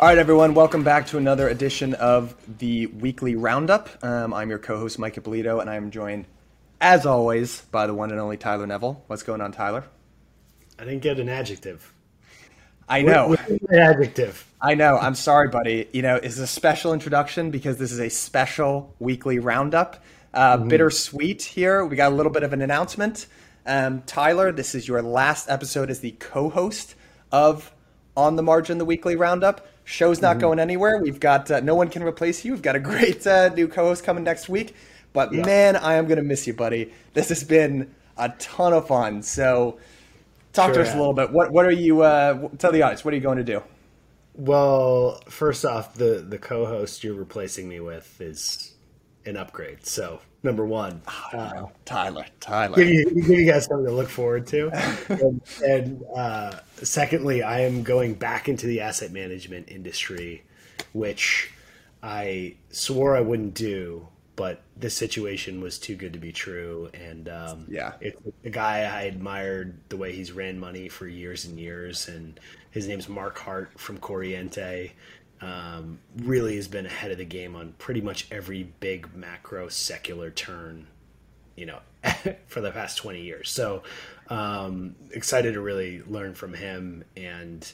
All right, everyone, welcome back to another edition of the weekly roundup. Um, I'm your co-host Mike Ippolito, and I'm joined, as always, by the one and only Tyler Neville. What's going on, Tyler? I didn't get an adjective. I know. What, what an adjective. I know. I'm sorry, buddy. You know, it's a special introduction because this is a special weekly roundup. Uh, mm-hmm. Bittersweet here. We got a little bit of an announcement. Um, Tyler, this is your last episode as the co-host of On the Margin, the weekly roundup. Show's not mm-hmm. going anywhere. We've got uh, no one can replace you. We've got a great uh, new co-host coming next week. But yeah. man, I am going to miss you, buddy. This has been a ton of fun. So, talk sure, to us a little bit. What what are you? Uh, tell the audience what are you going to do? Well, first off, the the co-host you're replacing me with is an upgrade. So number one, oh, uh, Tyler, Tyler, give you, give you guys something to look forward to. and, and uh, secondly, I am going back into the asset management industry, which I swore I wouldn't do, but this situation was too good to be true. And um, yeah, it's a guy I admired the way he's ran money for years and years, and his name's Mark Hart from Corriente. Um, really has been ahead of the game on pretty much every big macro secular turn, you know, for the past 20 years. So um, excited to really learn from him and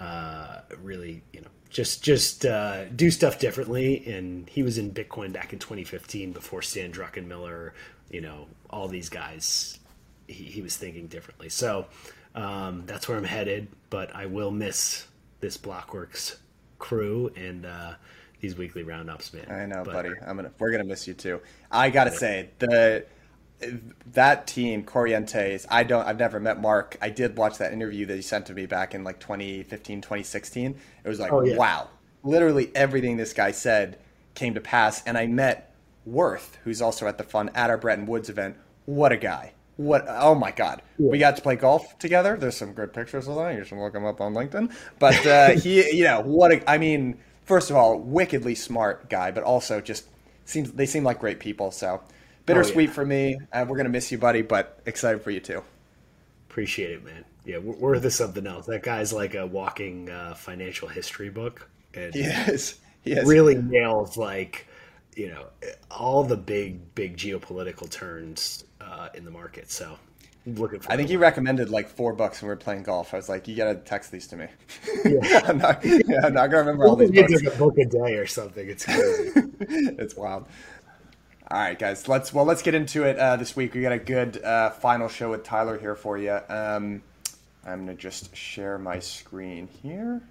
uh, really, you know, just just uh, do stuff differently. And he was in Bitcoin back in 2015 before Stan Druckenmiller, you know, all these guys. He, he was thinking differently. So um, that's where I'm headed. But I will miss this Blockworks crew and uh, these weekly roundups, man. I know, but, buddy. I'm gonna we're gonna miss you too. I gotta say the that team Corrientes. I don't. I've never met Mark. I did watch that interview that he sent to me back in like 2015, 2016. It was like oh, yeah. wow, literally everything this guy said came to pass. And I met Worth, who's also at the fun at our Bretton Woods event. What a guy! What? Oh my God! Yeah. We got to play golf together. There's some good pictures of that. You should look him up on LinkedIn. But uh, he, you know, what? A, I mean, first of all, wickedly smart guy, but also just seems they seem like great people. So bittersweet oh, yeah. for me. Uh, we're gonna miss you, buddy, but excited for you too. Appreciate it, man. Yeah, we're, worth something else. That guy's like a walking uh, financial history book. And yes, he really nails like you know all the big big geopolitical turns uh, in the market. So looking for. I think he recommended like four bucks when we were playing golf. I was like, you got to text these to me. Yeah. I'm not. Yeah, I'm not gonna remember all these. Books. Like a book a day or something. It's crazy. it's wild. All right, guys. Let's well, let's get into it uh, this week. We got a good uh, final show with Tyler here for you. Um, I'm gonna just share my screen here.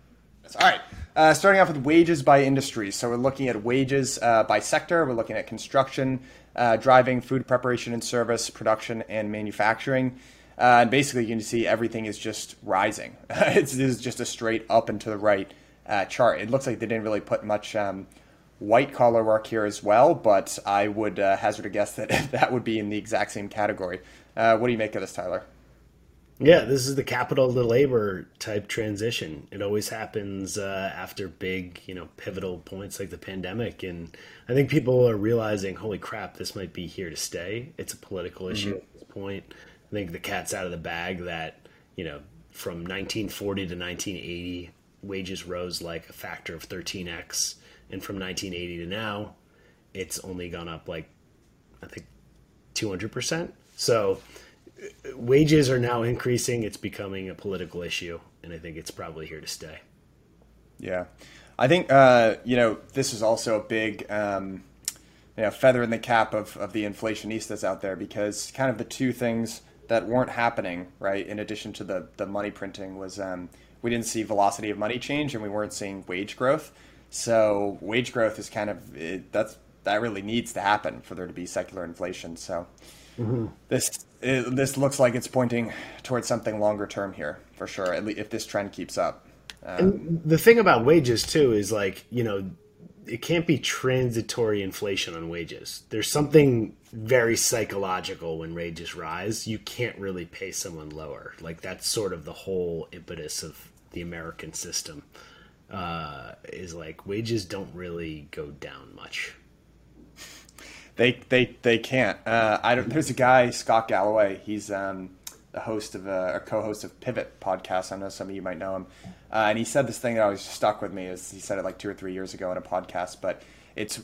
All right. Uh, starting off with wages by industry. So we're looking at wages uh, by sector. We're looking at construction, uh, driving, food preparation and service, production, and manufacturing. Uh, and basically, you can see everything is just rising. it's, it's, just a straight up and to the right uh, chart. It looks like they didn't really put much um, white collar work here as well, but I would uh, hazard a guess that that would be in the exact same category. what do you make of this, Tyler? Yeah, this is the capital to labor type transition. It always happens uh, after big, you know, pivotal points like the pandemic, and I think people are realizing, holy crap, this might be here to stay. It's a political issue mm-hmm. at this point. I think the cat's out of the bag that you know from 1940 to 1980, wages rose like a factor of 13x, and from 1980 to now, it's only gone up like I think 200 percent. So wages are now increasing. It's becoming a political issue, and I think it's probably here to stay. Yeah, I think uh, you know this is also a big um, you know feather in the cap of of the inflationistas out there because kind of the two things that weren't happening right in addition to the the money printing was um, we didn't see velocity of money change and we weren't seeing wage growth. So wage growth is kind of it, that's that really needs to happen for there to be secular inflation. So mm-hmm. this it, this looks like it's pointing towards something longer term here for sure. At least if this trend keeps up. And the thing about wages too is like you know it can't be transitory inflation on wages. There's something very psychological when wages rise. You can't really pay someone lower. Like that's sort of the whole impetus of the American system. Uh, is like wages don't really go down much. They they they can't. Uh, I don't. There's a guy Scott Galloway. He's um, a host of a, a co-host of Pivot podcast. I know some of you might know him, uh, and he said this thing that always stuck with me. Is he said it like two or three years ago in a podcast, but it's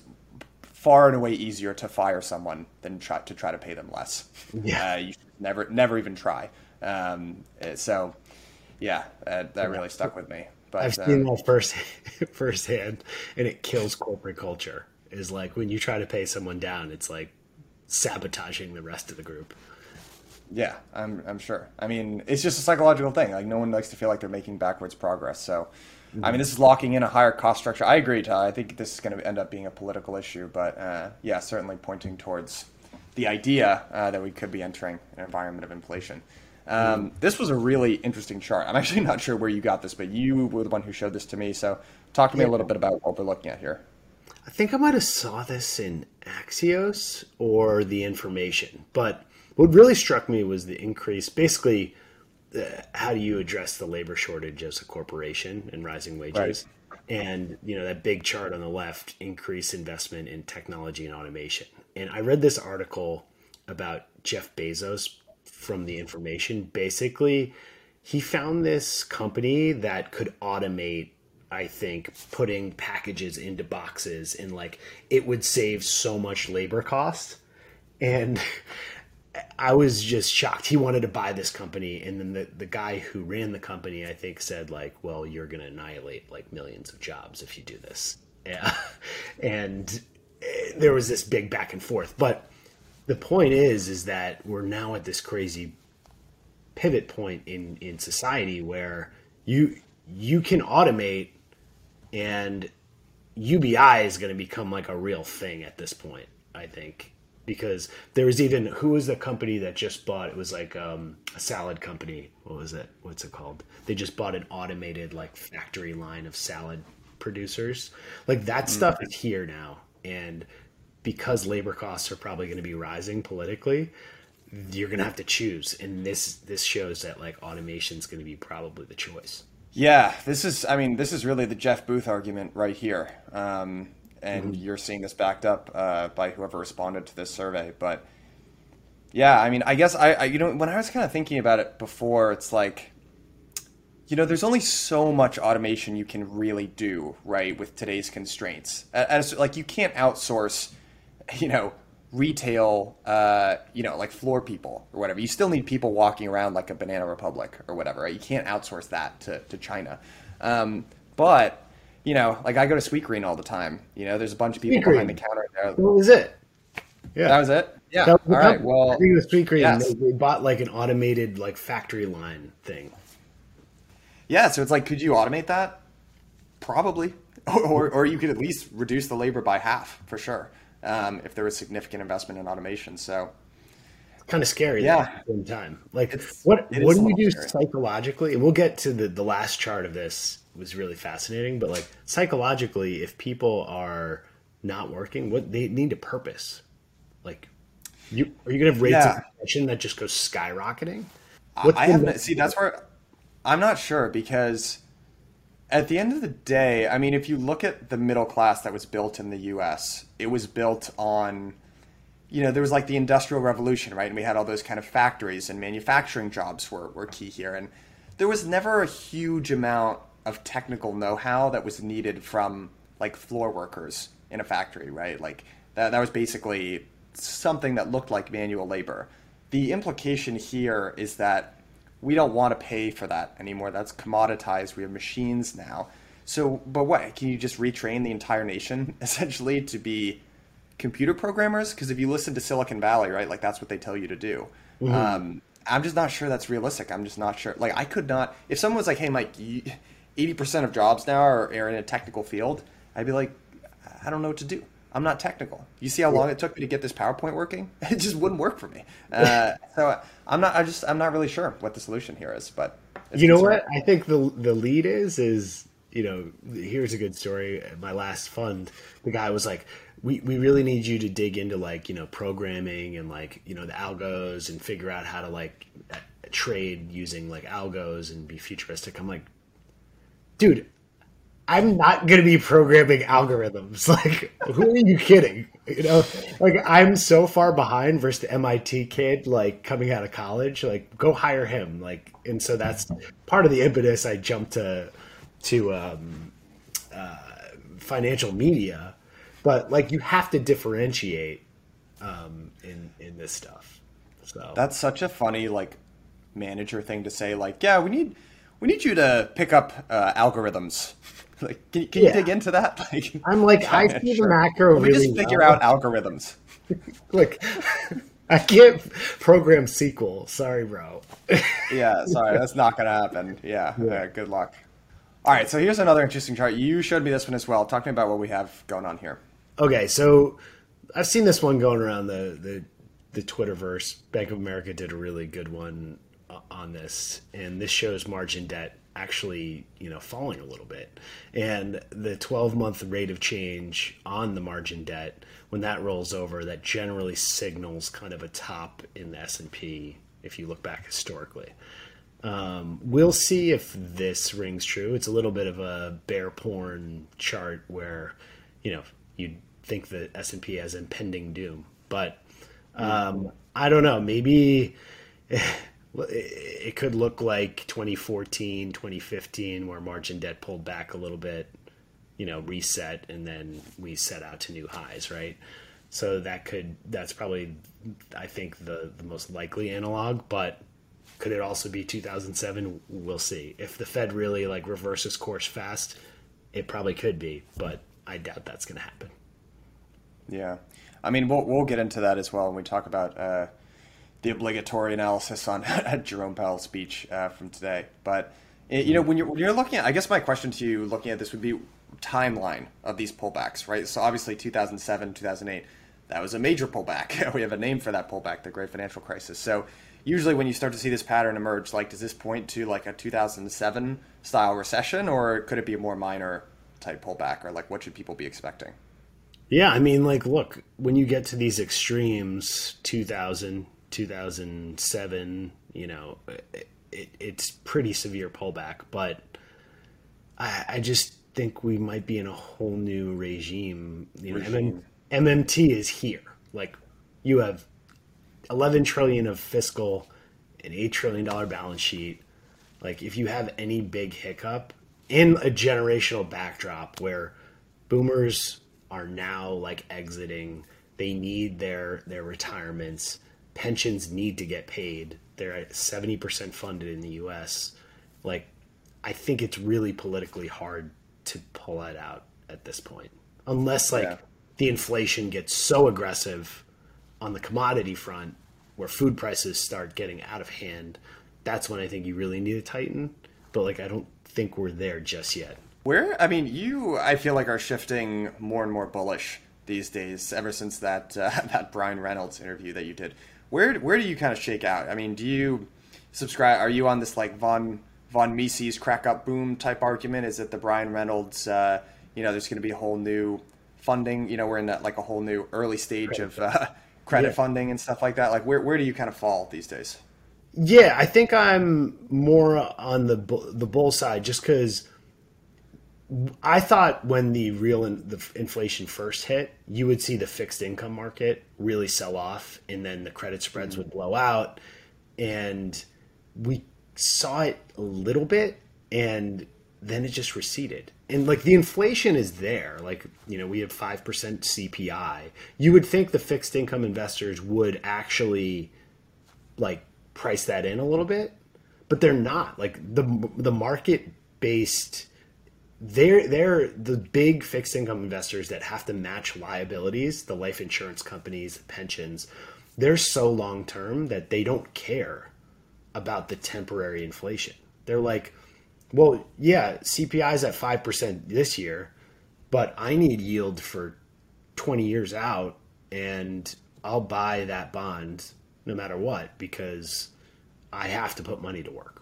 far and away easier to fire someone than try to try to pay them less. Yeah, uh, you should never never even try. Um, so, yeah, that, that really stuck with me. But I've seen uh, that first firsthand, and it kills corporate culture. Is like when you try to pay someone down, it's like sabotaging the rest of the group. Yeah, I'm I'm sure. I mean, it's just a psychological thing. Like no one likes to feel like they're making backwards progress. So, mm-hmm. I mean, this is locking in a higher cost structure. I agree, Ty. I think this is going to end up being a political issue, but uh, yeah, certainly pointing towards the idea uh, that we could be entering an environment of inflation. Um, this was a really interesting chart. I'm actually not sure where you got this, but you were the one who showed this to me. So, talk to me a little bit about what we're looking at here. I think I might have saw this in Axios or the information, but what really struck me was the increase. Basically, uh, how do you address the labor shortage as a corporation and rising wages? Right. And you know that big chart on the left, increase investment in technology and automation. And I read this article about Jeff Bezos from the information. Basically, he found this company that could automate I think putting packages into boxes and like it would save so much labor cost. And I was just shocked. He wanted to buy this company, and then the, the guy who ran the company, I think, said like, "Well, you're going to annihilate like millions of jobs if you do this." Yeah, and eh, there was this big back and forth. But the point is, is that we're now at this crazy pivot point in in society where you you can automate and UBI is going to become like a real thing at this point. I think because there was even who was the company that just bought it was like um, a salad company. What was it? What's it called? They just bought an automated like factory line of salad producers. Like that mm. stuff is here now, and because labor costs are probably going to be rising politically, you're going to have to choose. And this this shows that like automation is going to be probably the choice. Yeah, this is. I mean, this is really the Jeff Booth argument right here, um, and mm-hmm. you're seeing this backed up uh, by whoever responded to this survey. But yeah, I mean, I guess I, I you know, when I was kind of thinking about it before, it's like you know, there's only so much automation you can really do, right, with today's constraints. As, like, you can't outsource, you know, retail, uh, you know, like floor people or whatever. You still need people walking around like a Banana Republic or whatever. Right? You can't outsource that to, to China. Um, but, you know, like I go to Sweetgreen all the time. You know, there's a bunch of people Sweetgreen. behind the counter there. What was it? Yeah. That was it? Yeah. Was all right. Well, I think it was Sweetgreen. Yes. They, they bought like an automated like factory line thing. Yeah. So it's like, could you automate that? Probably. Or, or you could at least reduce the labor by half for sure um, if there was significant investment in automation. So kind of scary yeah. at the same time. Like it's, what what do we do scary. psychologically? And we'll get to the, the last chart of this was really fascinating, but like psychologically, if people are not working, what they need a purpose. Like you are you gonna have rates yeah. of inflation that just goes skyrocketing? What's I haven't see that's where I'm not sure because at the end of the day, I mean, if you look at the middle class that was built in the U.S., it was built on, you know, there was like the Industrial Revolution, right? And we had all those kind of factories and manufacturing jobs were, were key here. And there was never a huge amount of technical know how that was needed from like floor workers in a factory, right? Like that, that was basically something that looked like manual labor. The implication here is that we don't want to pay for that anymore. That's commoditized. We have machines now. So, but what? Can you just retrain the entire nation essentially to be computer programmers? Because if you listen to Silicon Valley, right, like that's what they tell you to do. Mm-hmm. Um, I'm just not sure that's realistic. I'm just not sure. Like, I could not. If someone was like, "Hey, Mike, eighty percent of jobs now are, are in a technical field," I'd be like, "I don't know what to do." I'm not technical. You see how long it took me to get this PowerPoint working? It just wouldn't work for me. Uh, so I'm not. I just. I'm not really sure what the solution here is. But you know what? I think the the lead is is you know here's a good story. My last fund, the guy was like, we, we really need you to dig into like you know programming and like you know the algos and figure out how to like trade using like algos and be futuristic. I'm like, dude, I'm not going to be programming algorithms. Like, who are you kidding? You know, like I'm so far behind versus the MIT kid, like coming out of college. Like, go hire him. Like, and so that's part of the impetus. I jumped to to um, uh, financial media, but like you have to differentiate um, in in this stuff. So that's such a funny like manager thing to say. Like, yeah, we need we need you to pick up uh, algorithms. like, can, can yeah. you dig into that? Like, I'm like, I see sure. the macro. Let me really just figure well. out algorithms. like, I can't program SQL. Sorry, bro. yeah, sorry, that's not gonna happen. Yeah, yeah. yeah, good luck. All right, so here's another interesting chart. You showed me this one as well. Talk to me about what we have going on here. Okay, so I've seen this one going around the the the Twitterverse. Bank of America did a really good one on this, and this shows margin debt actually you know falling a little bit. And the 12 month rate of change on the margin debt when that rolls over that generally signals kind of a top in the s&p if you look back historically. Um, we'll see if this rings true. It's a little bit of a bear porn chart where you know you think the s&p has impending doom but um, i don't know maybe it could look like 2014, 2015, where margin debt pulled back a little bit, you know, reset, and then we set out to new highs, right? So that could that's probably I think the the most likely analog, but could it also be 2007? We'll see. If the Fed really like reverses course fast, it probably could be, but I doubt that's going to happen. Yeah, I mean we'll we'll get into that as well when we talk about. Uh the obligatory analysis on Jerome Powell's speech uh, from today. But you know, when you're when you're looking at, I guess my question to you, looking at this, would be timeline of these pullbacks, right? So obviously, 2007, 2008, that was a major pullback. we have a name for that pullback, the Great Financial Crisis. So usually, when you start to see this pattern emerge, like, does this point to like a 2007 style recession, or could it be a more minor type pullback, or like what should people be expecting? Yeah, I mean, like, look, when you get to these extremes, 2000, 2007, you know, it, it's pretty severe pullback, but I, I, just think we might be in a whole new regime. You know, regime. MMT is here. Like you have 11 trillion of fiscal, an eight trillion dollar balance sheet. Like if you have any big hiccup in a generational backdrop where boomers are now like exiting, they need their their retirements pensions need to get paid. They're at 70% funded in the US. Like, I think it's really politically hard to pull that out at this point. Unless, like, yeah. the inflation gets so aggressive on the commodity front where food prices start getting out of hand. That's when I think you really need to tighten. But, like, I don't think we're there just yet. Where, I mean, you, I feel like, are shifting more and more bullish these days ever since that uh, that Brian Reynolds interview that you did. Where where do you kind of shake out? I mean, do you subscribe? Are you on this like von von Mises crack up boom type argument? Is it the Brian Reynolds? Uh, you know, there's going to be a whole new funding. You know, we're in that like a whole new early stage credit of uh, credit yeah. funding and stuff like that. Like, where where do you kind of fall these days? Yeah, I think I'm more on the the bull side, just because I thought when the real in, the inflation first hit, you would see the fixed income market really sell off, and then the credit spreads would mm-hmm. blow out, and we saw it a little bit, and then it just receded. And like the inflation is there, like you know we have five percent CPI. You would think the fixed income investors would actually like price that in a little bit, but they're not. Like the the market based they're they're the big fixed income investors that have to match liabilities, the life insurance companies, pensions. They're so long term that they don't care about the temporary inflation. They're like, well, yeah, CPI is at 5% this year, but I need yield for 20 years out and I'll buy that bond no matter what because I have to put money to work.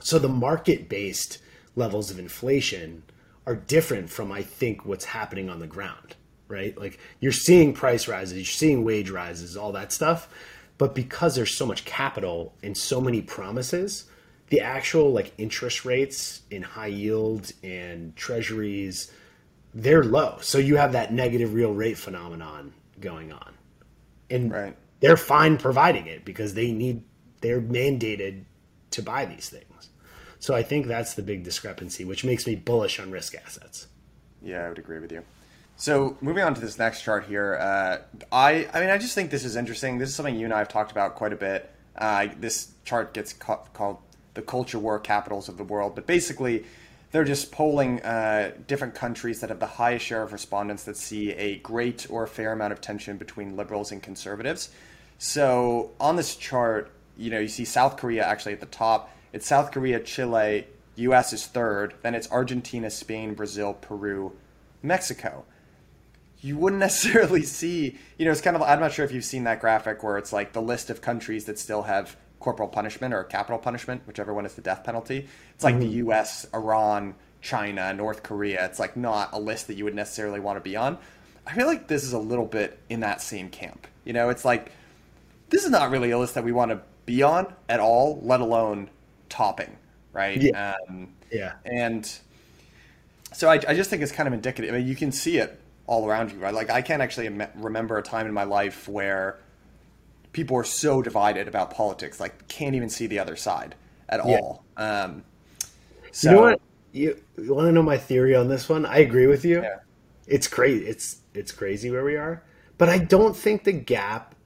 So the market based levels of inflation are different from I think what's happening on the ground, right? Like you're seeing price rises, you're seeing wage rises, all that stuff, but because there's so much capital and so many promises, the actual like interest rates in high yield and treasuries they're low. So you have that negative real rate phenomenon going on. And right. they're fine providing it because they need they're mandated to buy these things. So I think that's the big discrepancy, which makes me bullish on risk assets. Yeah, I would agree with you. So moving on to this next chart here, uh, I I mean I just think this is interesting. This is something you and I have talked about quite a bit. Uh, this chart gets ca- called the culture war capitals of the world, but basically they're just polling uh, different countries that have the highest share of respondents that see a great or a fair amount of tension between liberals and conservatives. So on this chart, you know, you see South Korea actually at the top. It's South Korea, Chile, U.S. is third. Then it's Argentina, Spain, Brazil, Peru, Mexico. You wouldn't necessarily see, you know, it's kind of. I'm not sure if you've seen that graphic where it's like the list of countries that still have corporal punishment or capital punishment, whichever one is the death penalty. It's like mm-hmm. the U.S., Iran, China, North Korea. It's like not a list that you would necessarily want to be on. I feel like this is a little bit in that same camp. You know, it's like this is not really a list that we want to be on at all, let alone topping, right? Yeah. Um, yeah. And so I, I, just think it's kind of indicative. I mean, you can see it all around you, right? Like I can't actually remember a time in my life where people are so divided about politics, like can't even see the other side at yeah. all. Um, so, you know what? You, you, want to know my theory on this one? I agree with you. Yeah. It's crazy. It's it's crazy where we are, but I don't think the gap.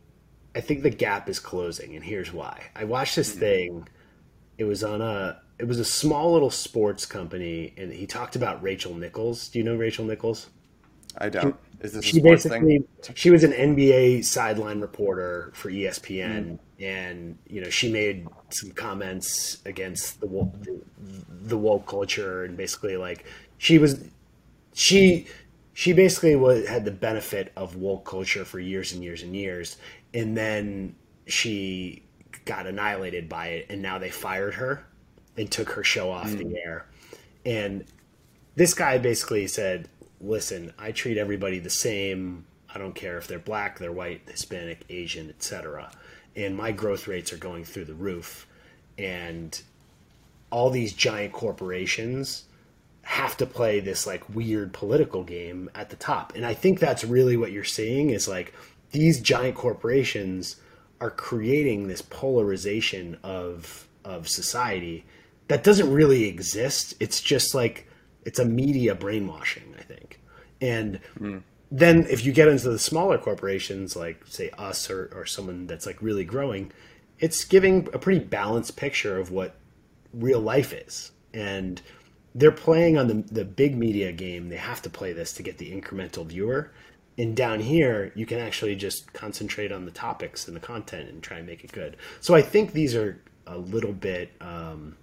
I think the gap is closing, and here's why. I watched this mm-hmm. thing. It was on a. It was a small little sports company, and he talked about Rachel Nichols. Do you know Rachel Nichols? I don't. Is this she basically thing? she was an NBA sideline reporter for ESPN, mm. and you know she made some comments against the, the the woke culture, and basically like she was she she basically was had the benefit of woke culture for years and years and years, and then she got annihilated by it, and now they fired her and took her show off mm. the air, and this guy basically said listen, I treat everybody the same. I don't care if they're black, they're white, Hispanic, Asian, etc. And my growth rates are going through the roof. And all these giant corporations have to play this like weird political game at the top. And I think that's really what you're seeing is like these giant corporations are creating this polarization of of society that doesn't really exist. It's just like it's a media brainwashing, I think. And mm. then if you get into the smaller corporations like say us or, or someone that's like really growing, it's giving a pretty balanced picture of what real life is. And they're playing on the the big media game. They have to play this to get the incremental viewer. And down here, you can actually just concentrate on the topics and the content and try and make it good. So I think these are a little bit um,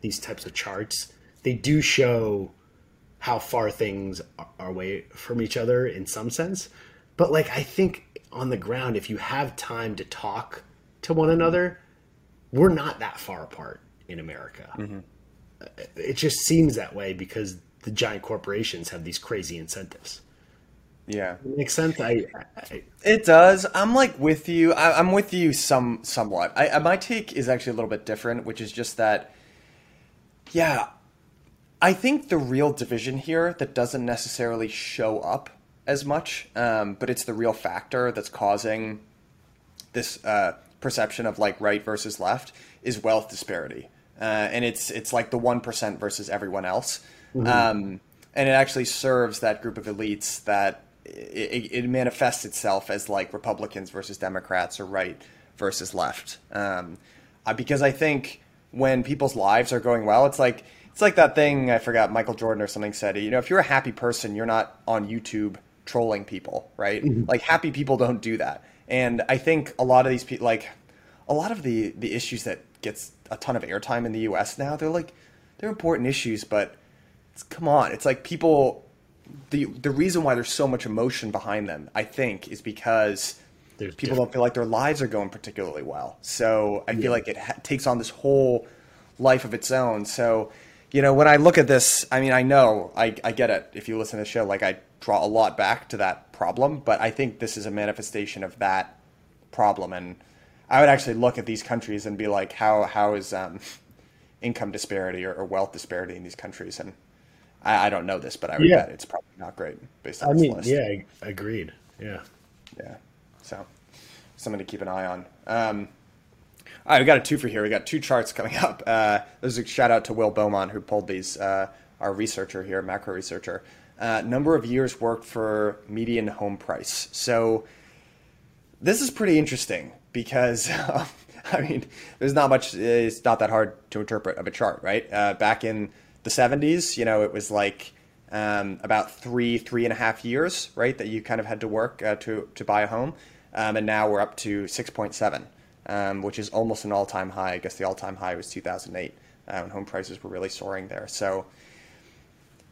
these types of charts they do show how far things are away from each other in some sense. But like I think on the ground, if you have time to talk to one another, we're not that far apart in America. Mm-hmm. It just seems that way because the giant corporations have these crazy incentives. Yeah, it makes sense. I, I, it does. I'm like with you. I, am with you some somewhat. I, my take is actually a little bit different, which is just that. Yeah, I think the real division here that doesn't necessarily show up as much, um, but it's the real factor that's causing this uh, perception of like right versus left is wealth disparity, uh, and it's it's like the one percent versus everyone else, mm-hmm. um, and it actually serves that group of elites that it, it, manifests itself as like Republicans versus Democrats or right versus left, um, because I think when people's lives are going well, it's like it's like that thing I forgot Michael Jordan or something said. You know, if you're a happy person, you're not on YouTube trolling people, right? Mm-hmm. Like happy people don't do that. And I think a lot of these people, like a lot of the the issues that gets a ton of airtime in the U.S. now, they're like they're important issues, but come on, it's like people. The the reason why there's so much emotion behind them, I think, is because there's people different. don't feel like their lives are going particularly well. So I yeah. feel like it ha- takes on this whole life of its own. So you know, when I look at this, I mean, I know, I, I get it. If you listen to the show, like I draw a lot back to that problem, but I think this is a manifestation of that problem. And I would actually look at these countries and be like, how how is um, income disparity or, or, wealth disparity in these countries? And I, I don't know this, but I would yeah. bet it's probably not great based on I mean, list. yeah, agreed. Yeah, yeah. So something to keep an eye on. Um, all right, we got a two for here. We got two charts coming up. Uh, there's a shout out to Will Beaumont who pulled these. Uh, our researcher here, macro researcher. Uh, number of years worked for median home price. So this is pretty interesting because I mean, there's not much. It's not that hard to interpret of a chart, right? Uh, back in the 70s, you know, it was like um, about three, three and a half years, right, that you kind of had to work uh, to to buy a home, um, and now we're up to 6.7, um, which is almost an all-time high. I guess the all-time high was 2008 uh, when home prices were really soaring there. So,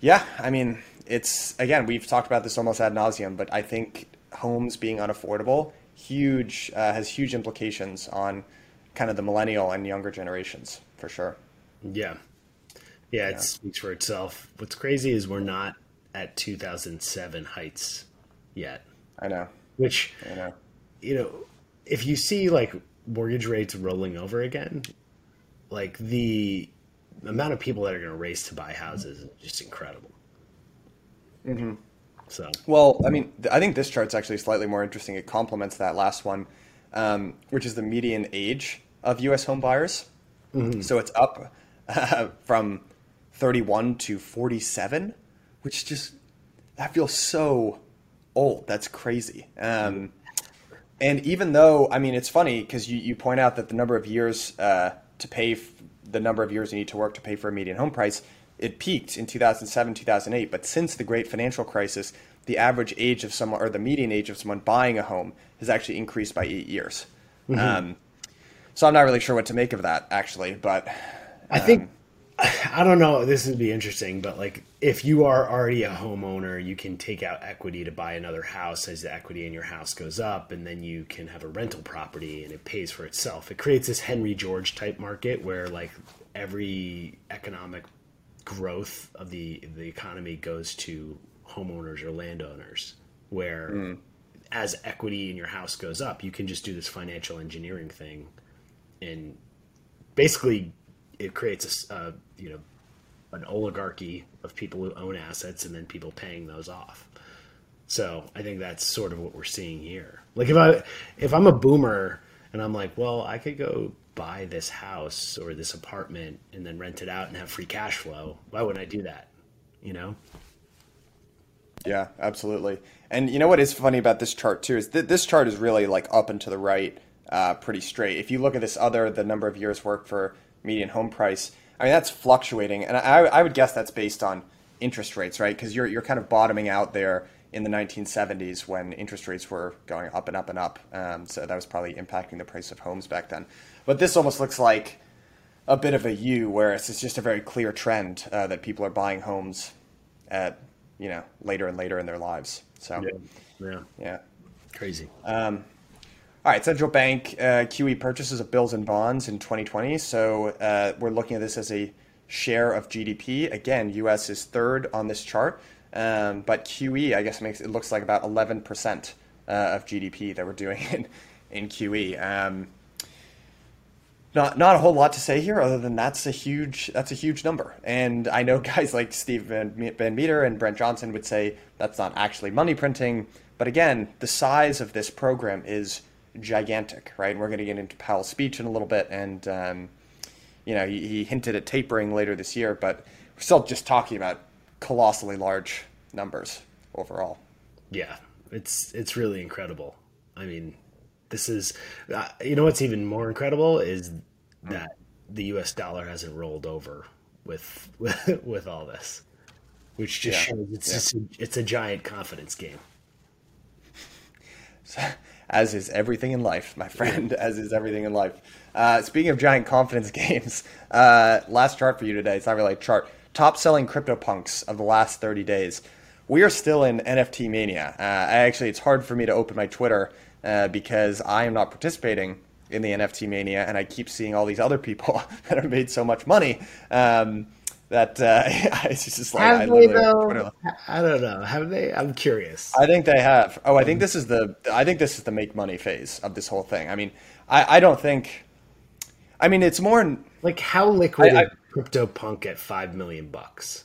yeah, I mean, it's again we've talked about this almost ad nauseum, but I think homes being unaffordable huge uh, has huge implications on kind of the millennial and younger generations for sure. Yeah. Yeah, it yeah. speaks for itself. What's crazy is we're not at 2007 heights yet. I know. Which, I know. You know, if you see like mortgage rates rolling over again, like the amount of people that are going to race to buy houses is just incredible. Mm-hmm. So, well, I mean, I think this chart's actually slightly more interesting. It complements that last one, um, which is the median age of U.S. home buyers. Mm-hmm. So it's up uh, from 31 to 47, which just that feels so old. That's crazy. Um, and even though, I mean, it's funny because you, you point out that the number of years uh, to pay, f- the number of years you need to work to pay for a median home price, it peaked in 2007, 2008. But since the great financial crisis, the average age of someone, or the median age of someone buying a home, has actually increased by eight years. Mm-hmm. Um, so I'm not really sure what to make of that actually, but um, I think um, I don't know. This would be interesting, but like if you are already a homeowner, you can take out equity to buy another house as the equity in your house goes up, and then you can have a rental property and it pays for itself. It creates this Henry George type market where like every economic growth of the the economy goes to homeowners or landowners where mm. as equity in your house goes up you can just do this financial engineering thing and basically it creates a, uh, you know an oligarchy of people who own assets and then people paying those off. So I think that's sort of what we're seeing here. Like if I if I'm a boomer and I'm like, well, I could go buy this house or this apartment and then rent it out and have free cash flow. Why wouldn't I do that? You know? Yeah, absolutely. And you know what is funny about this chart too is that this chart is really like up and to the right uh, pretty straight. If you look at this other, the number of years worked for median home price, I mean that's fluctuating, and I, I would guess that's based on interest rates, right? Because you're you're kind of bottoming out there in the 1970s when interest rates were going up and up and up. Um, so that was probably impacting the price of homes back then. But this almost looks like a bit of a U, where it's just a very clear trend uh, that people are buying homes at you know later and later in their lives. So yeah, yeah, yeah. crazy. Um, all right, central bank uh, QE purchases of bills and bonds in 2020. So uh, we're looking at this as a share of GDP. Again, U.S. is third on this chart, um, but QE I guess makes it looks like about 11 percent uh, of GDP that we're doing in in QE. Um, not not a whole lot to say here, other than that's a huge that's a huge number. And I know guys like Steve Van, Van Metre and Brent Johnson would say that's not actually money printing. But again, the size of this program is gigantic, right? And we're going to get into Powell's speech in a little bit, and um, you know he, he, hinted at tapering later this year, but we're still just talking about colossally large numbers overall. Yeah, it's it's really incredible. I mean, this is uh, you know what's even more incredible is that the U.S. dollar hasn't rolled over with with, with all this, which just yeah. shows it's yeah. just a, it's a giant confidence game. As is everything in life, my friend, as is everything in life. Uh, speaking of giant confidence games, uh, last chart for you today. It's not really a chart. Top selling crypto punks of the last 30 days. We are still in NFT mania. Uh, actually, it's hard for me to open my Twitter uh, because I am not participating in the NFT mania, and I keep seeing all these other people that have made so much money. Um, that uh, it's just like have I, they though? I don't know. Have they? I'm curious. I think they have. Oh, I think this is the I think this is the make money phase of this whole thing. I mean, I, I don't think. I mean, it's more. Like how liquid I- is CryptoPunk at five million bucks?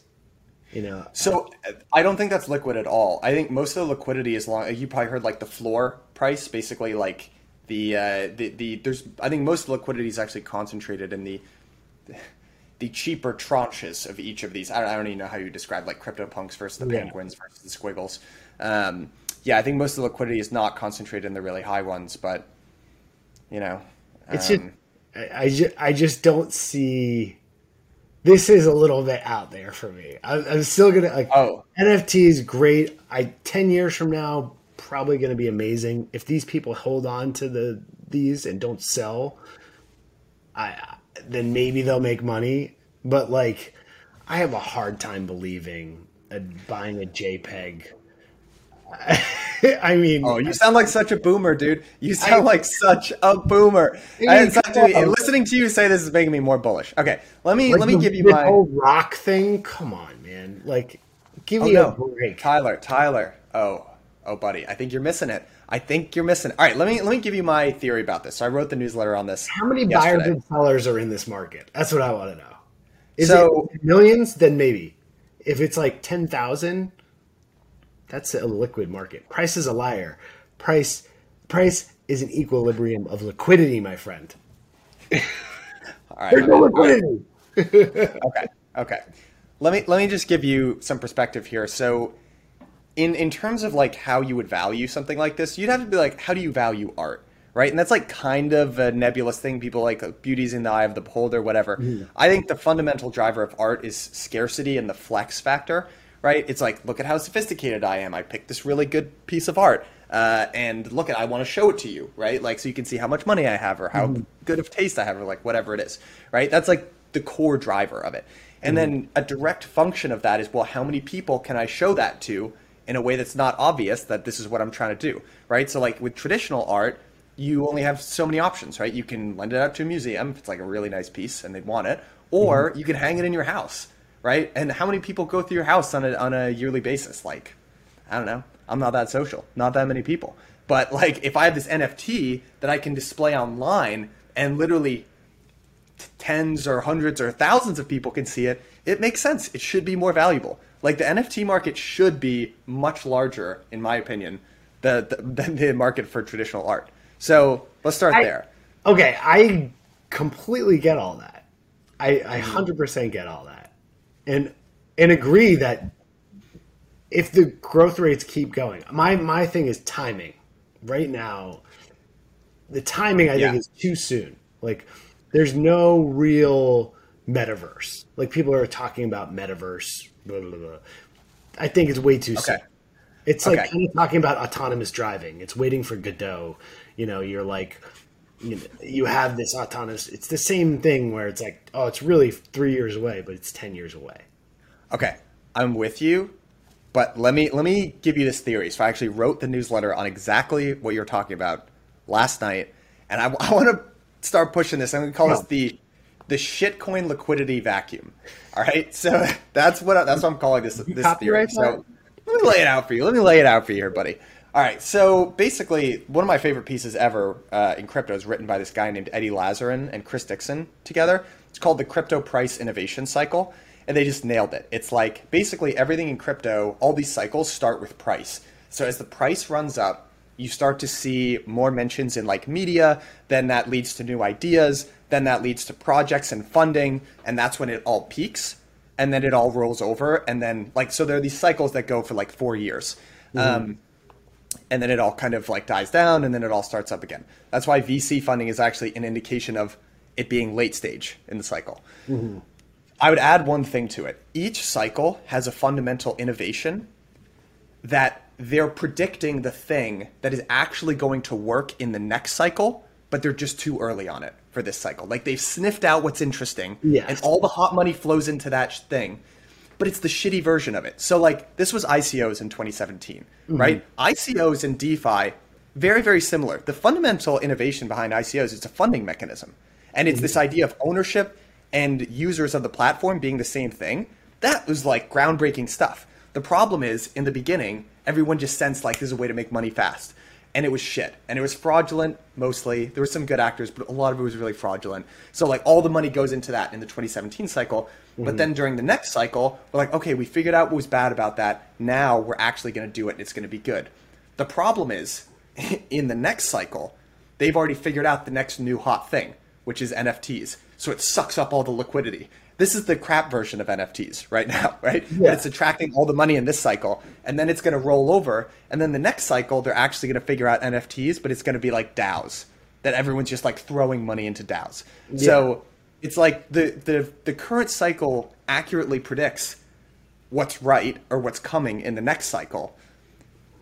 You know, So I don't think that's liquid at all. I think most of the liquidity is long. You probably heard like the floor price, basically like the uh, the the. There's I think most liquidity is actually concentrated in the the cheaper tranches of each of these. I don't, I don't even know how you describe like CryptoPunks versus the Yeah. Penguins versus the Squiggles. Um, yeah, I think most of the liquidity is not concentrated in the really high ones, but you know, it's um, just I, I, ju- I just don't see. This is a little bit out there for me. I'm, I'm still gonna like. Oh. NFT is great. I ten years from now probably gonna be amazing if these people hold on to the these and don't sell. I then maybe they'll make money, but like I have a hard time believing uh, buying a JPEG. I mean, Oh, you sound like such a boomer, dude. You sound I- like such a boomer. mean, And it's not come to- on. listening to you say this is making me more bullish. Okay, let me like let me the- give you the my. whole rock thing. Come on, man! Like, give Oh, me no. a break. Tyler, Tyler. Oh, oh, buddy. I think you're missing it. I think you're missing. All right, let me let me give you my theory about this. So I wrote the newsletter on this. How many buyers and sellers are in this market? That's what I want to know. Is So- it millions? Then maybe. If it's like ten thousand, that's a liquid market. Price is a liar. Price price is an equilibrium of liquidity, my friend. All right. There's no liquidity. okay okay let me let me just give you some perspective here so in in terms of like how you would value something like this you'd have to be like how do you value art right? And that's like kind of a nebulous thing. People like uh, beauty's in the eye of the beholder whatever. I think the fundamental driver of art is scarcity and the flex factor right? It's like look at how sophisticated i am. I picked this really good piece of art uh, and look at i want to show it to you right? Like so you can see how much money i have or how good of taste i have or like whatever it is right? That's like the core driver of it. And then a direct function of that is well how many people can i show that to in a way that's not obvious that this is what i'm trying to do right so like with traditional art you only have so many options right you can lend it out to a museum if it's like a really nice piece and they'd want it or mm-hmm. you can hang it in your house right and how many people go through your house on a, on a yearly basis like I don't know. I'm not that social. Not that many people. But like if I have this NFT that I can display online and literally t- tens or hundreds or thousands of people can see it, it makes sense. It should be more valuable. Like the NFT market should be much larger, in my opinion, the, the, than the market for traditional art. So let's start I- there. Okay, I completely get all that. I, I mm-hmm. 100% get all that. And and agree that if the growth rates keep going, my my thing is timing. Right now, the timing I Yeah. think is too soon. Like there's no real metaverse. Like people are talking about metaverse. Blah, blah, blah. I think it's way too soon. Okay. It's like kind of talking about autonomous driving. It's waiting for Godot. You know, you're like, you, know, you have this autonomous. It's the same thing where it's like, oh, it's really three years away, but it's ten years away. Okay, I'm with you, but let me let me give you this theory. So I actually wrote the newsletter on exactly what you're talking about last night, and I, I want to start pushing this. I'm going to call this Oh. the the shitcoin liquidity vacuum. All right, so that's what that's what I'm calling this this theory. So let me lay it out for you. Let me lay it out for you here, buddy. All right, so basically, one of my favorite pieces ever uh, in crypto is written by this guy named Eddy Lazzarin and Chris Dixon together. It's called the Crypto Price Innovation Cycle, and they just nailed it. It's like basically everything in crypto, all these cycles start with price. So as the price runs up, you start to see more mentions in like media, then that leads to new ideas, then that leads to projects and funding, and that's when it all peaks and then it all rolls over and then like so there are these cycles that go for like four years. Um, and then it all kind of like dies down and then it all starts up again. That's why vc funding is actually an indication of it being late stage in the cycle. I would add one thing to it. Each cycle has a fundamental innovation that they're predicting the thing that is actually going to work in the next cycle, but they're just too early on it for this cycle. Like they've sniffed out what's interesting, Yes. and all the hot money flows into that sh- thing, but it's the shitty version of it. So like this was ICOs in 2017, mm-hmm. right? ICOs and DeFi, very very similar. The fundamental innovation behind ICOs is a funding mechanism, and it's this mm-hmm. idea of ownership and users of the platform being the same thing. That was like groundbreaking stuff. The problem is, in the beginning, everyone just sensed like this is a way to make money fast. And it was shit. And it was fraudulent mostly. There were some good actors but a lot of it was really fraudulent. So like all the money goes into that in the 2017 cycle. Mm-hmm. but then during the next cycle we're like okay we figured out what was bad about that. Now we're actually going to do it and it's going to be good. The problem is in the next cycle they've already figured out the next new hot thing which is nfts so it sucks up all the liquidity this is the crap version of NFTs right now, right? Yeah. But it's attracting all the money in this cycle, and then it's going to roll over, and then the next cycle they're actually going to figure out NFTs, but it's going to be like DAOs that everyone's just like throwing money into DAOs. Yeah. So it's like the the the current cycle accurately predicts what's right or what's coming in the next cycle.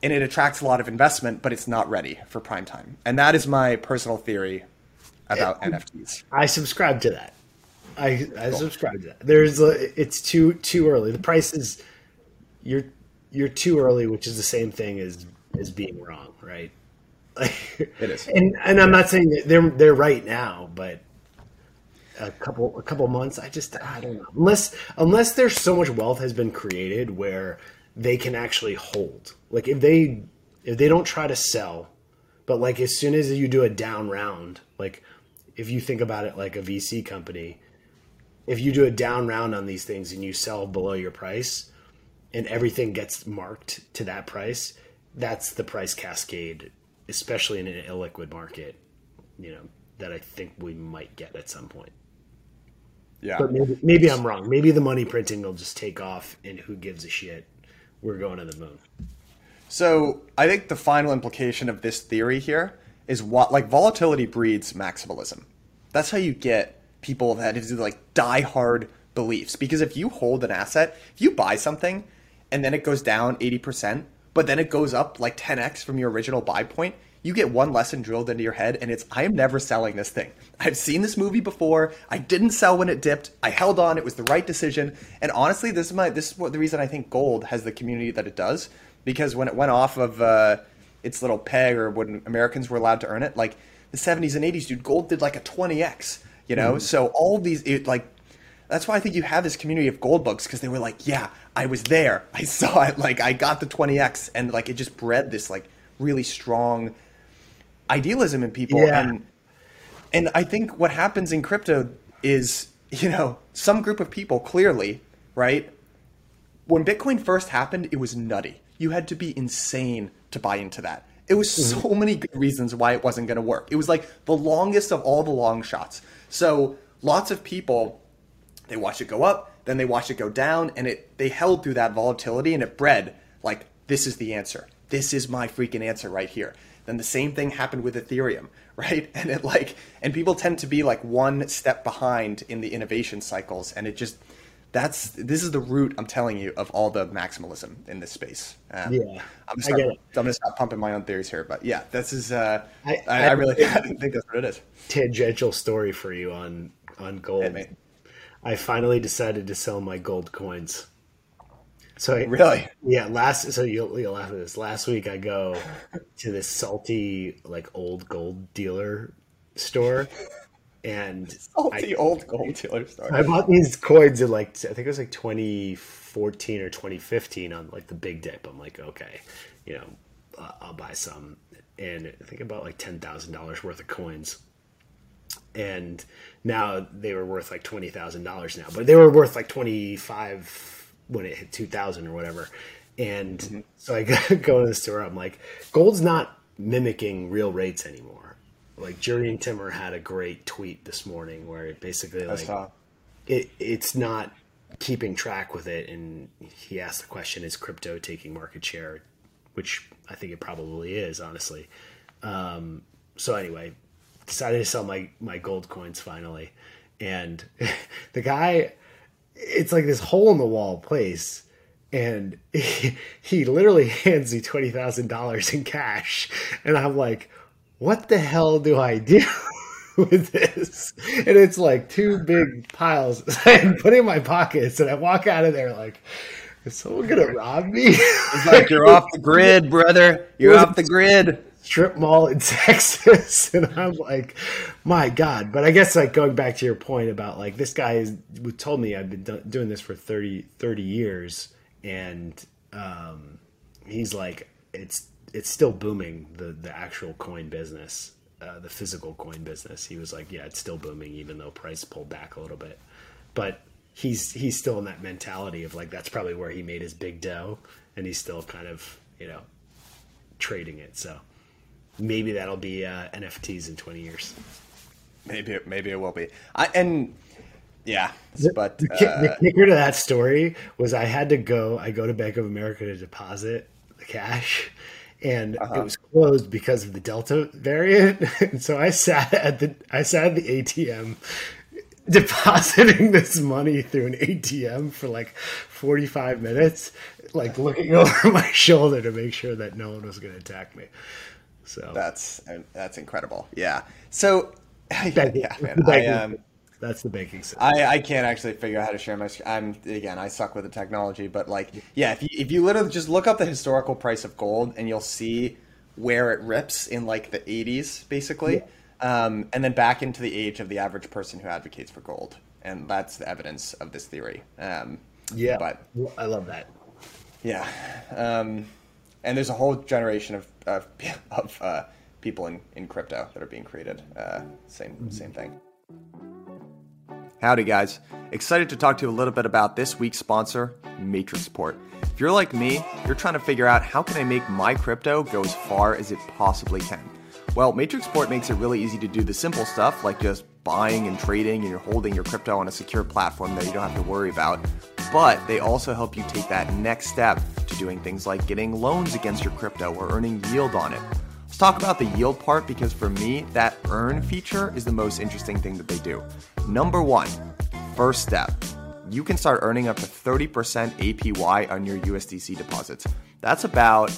And it attracts a lot of investment, but it's not ready for prime time. And that is my personal theory about eh, it, NFTs. I subscribe to that. I I subscribe to that. There's a, it's too too early. The price is you're you're too early, which is the same thing as as being wrong, right? it is. And and I'm not saying that they're they're right now, but a couple a couple months, I just I don't know. Unless unless there's so much wealth has been created where they can actually hold. Like if they if they don't try to sell, but like as soon as you do a down round, like if you think about it like a VC company, if you do a down round on these things and you sell below your price and everything gets marked to that price, that's the price cascade, especially in an illiquid market, you know, that I think we might get at some point. Yeah. But maybe, maybe I'm wrong. Maybe the money printing will just take off and who gives a shit? We're going to the moon. So I think the final implication of this theory here is what like volatility breeds maximalism. That's how you get people that have like die-hard beliefs. Because if you hold an asset, if you buy something and then it goes down 80%, but then it goes up like 10x from your original buy point, you get one lesson drilled into your head and it's I am never selling this thing. I've seen this movie before. I didn't sell when it dipped. I held on. It was the right decision. And honestly, this is my this is what the reason I think gold has the community that it does because when it went off of uh, its little peg or when Americans were allowed to earn it, like the 70s and 80s, dude, gold did like a 20x you know. Mm-hmm. So all these it, like that's why I think you have this community of gold bugs because they were like, yeah, I was there, I saw it, like I got the 20x, and like it just bred this like really strong idealism in people, yeah. and and I think what happens in crypto is you know some group of people clearly right when Bitcoin first happened, it was nutty. You had to be insane to buy into that. It was mm-hmm. so many good reasons why it wasn't going to work. It was like the longest of all the long shots. So lots of people, they watch it go up, then they watch it go down, and it they held through that volatility and it bred like this is the answer. This is my freaking answer right here. Then the same thing happened with Ethereum, right? And it like and people tend to be like one step behind in the innovation cycles, and it just that's this is the root I'm telling you of all the maximalism in this space. Um, yeah, I'm gonna, start, I'm gonna stop pumping my own theories here, but yeah, this is. Uh, I, I, I, really I think that's what it is. Tangential story for you on on gold. I finally decided to sell my gold coins. So I, really, yeah. Last, so you'll, you'll laugh at this. Last week, I go to this salty, like old gold dealer store, and salty I, old gold dealer. I bought these coins in like I think it was like 2014 or 2015 on like the big dip. I'm like, okay, you know, uh, I'll buy some, and I think about like ten thousand dollars worth of coins. And now they were worth like twenty thousand dollars now, but they were worth like twenty five when it hit two thousand or whatever. And mm-hmm. so I go to the store. I'm like, gold's not mimicking real rates anymore like Jurrien Timmer had a great tweet this morning where it basically like it it's not keeping track with it and he asked the question is crypto taking market share? Which I think it probably is honestly. Um, so anyway decided to sell my my gold coins finally. And the guy it's like this hole in the wall place and he, he literally hands me $20,000 in cash. And I'm like what the hell do I do with this? And it's like two big piles I put in my pockets, and I walk out of there like, is someone gonna rob me? It's like you're off the grid, brother. You're off the grid. Strip mall in Texas, and I'm like, my God! But I guess like going back to your point about like this guy is told me I've been do- doing this for 30, 30 years, and um, he's like, it's it's still booming the the actual coin business, uh, the physical coin business. He was like, yeah, it's still booming even though price pulled back a little bit, but he's he's still in that mentality of like that's probably where he made his big dough, and he's still kind of you know trading it. So maybe that'll be uh, NFTs in twenty years. Maybe it, maybe it will be. I and yeah, but the, uh, the kicker to that story was I had to go. I go to Bank of America to deposit the cash, and uh-huh. it was closed because of the Delta variant. And so I sat at the I sat at the ATM depositing this money through an ATM for like 45 minutes, like looking over my shoulder to make sure that no one was going to attack me. So that's that's incredible. Yeah. So yeah, man. I, um, that's the banking system. I, I can't actually figure out how to share my screen. I'm again, I suck with the technology, but like, yeah, if you if you literally just look up the historical price of gold and you'll see where it rips in like the 80s, basically. Yeah um, and then back into the age of the average person who advocates for gold, and that's the evidence of this theory. Um, yeah, but I love that. Yeah, um, and there's a whole generation of of, of uh, people in, in crypto that are being created. Uh, same same thing. Howdy, guys! Excited to talk to you a little bit about this week's sponsor, Matrixport. If you're like me, you're trying to figure out how can I make my crypto go as far as it possibly can. Well, Matrixport makes it really easy to do the simple stuff like just buying and trading and you're holding your crypto on a secure platform that you don't have to worry about. But they also help you take that next step to doing things like getting loans against your crypto or earning yield on it. Talk about the yield part because for me, that earn feature is the most interesting thing that they do. Number one, first step, you can start earning up to 30% APY on your USDC deposits. That's about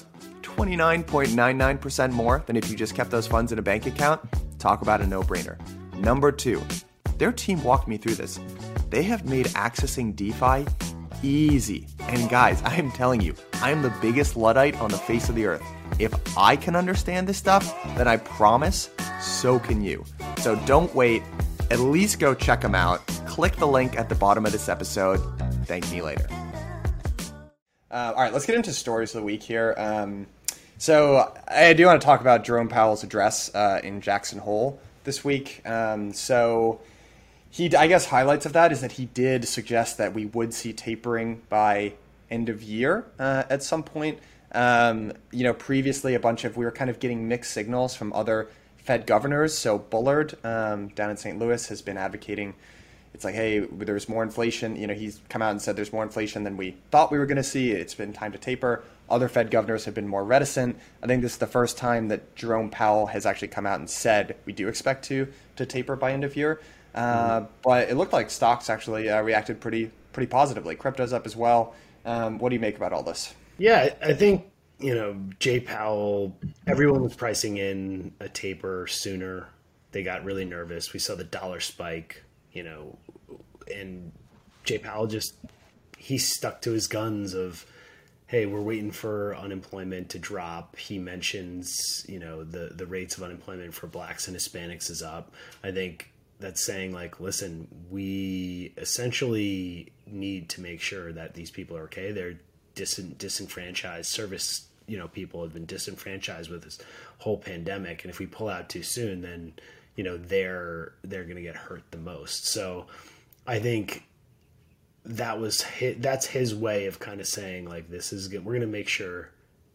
29.99% more than if you just kept those funds in a bank account, talk about a no brainer. Number two, their team walked me through this. They have made accessing DeFi easy. And guys, I am telling you, I am the biggest Luddite on the face of the earth. If I can understand this stuff, then I promise so can you. So don't wait. At least go check them out. Click the link at the bottom of this episode. Thank me later. Uh, all right, let's get into stories of the week here. Um, so I do want to talk about Jerome Powell's address uh, in Jackson Hole this week. Um, so he, I guess, highlights of that is that he did suggest that we would see tapering by end of year uh, at some point. Um, you know, previously a bunch of we were kind of getting mixed signals from other Fed governors. So Bullard um, down in St. Louis has been advocating it's like, hey, there's more inflation. You know, he's come out and said there's more inflation than we thought we were going to see. It's been time to taper. Other Fed governors have been more reticent. I think this is the first time that Jerome Powell has actually come out and said we do expect to to taper by end of year. Uh, mm-hmm. But it looked like stocks actually uh, reacted pretty pretty positively. Crypto's up as well. Um, what do you make about all this? Yeah, I think you know Jay Powell. Everyone was pricing in a taper sooner. They got really nervous. We saw the dollar spike you know, and Jay Powell just he stuck to his guns of hey we're waiting for unemployment to drop he mentions you know the the rates of unemployment for blacks and hispanics is up i think that's saying like listen we essentially need to make sure that these people are okay they're dis- disenfranchised service you know people have been disenfranchised with this whole pandemic and if we pull out too soon then you know they're they're going to get hurt the most. So I think that was his, that's his way of kind of saying like this is. We're going to make sure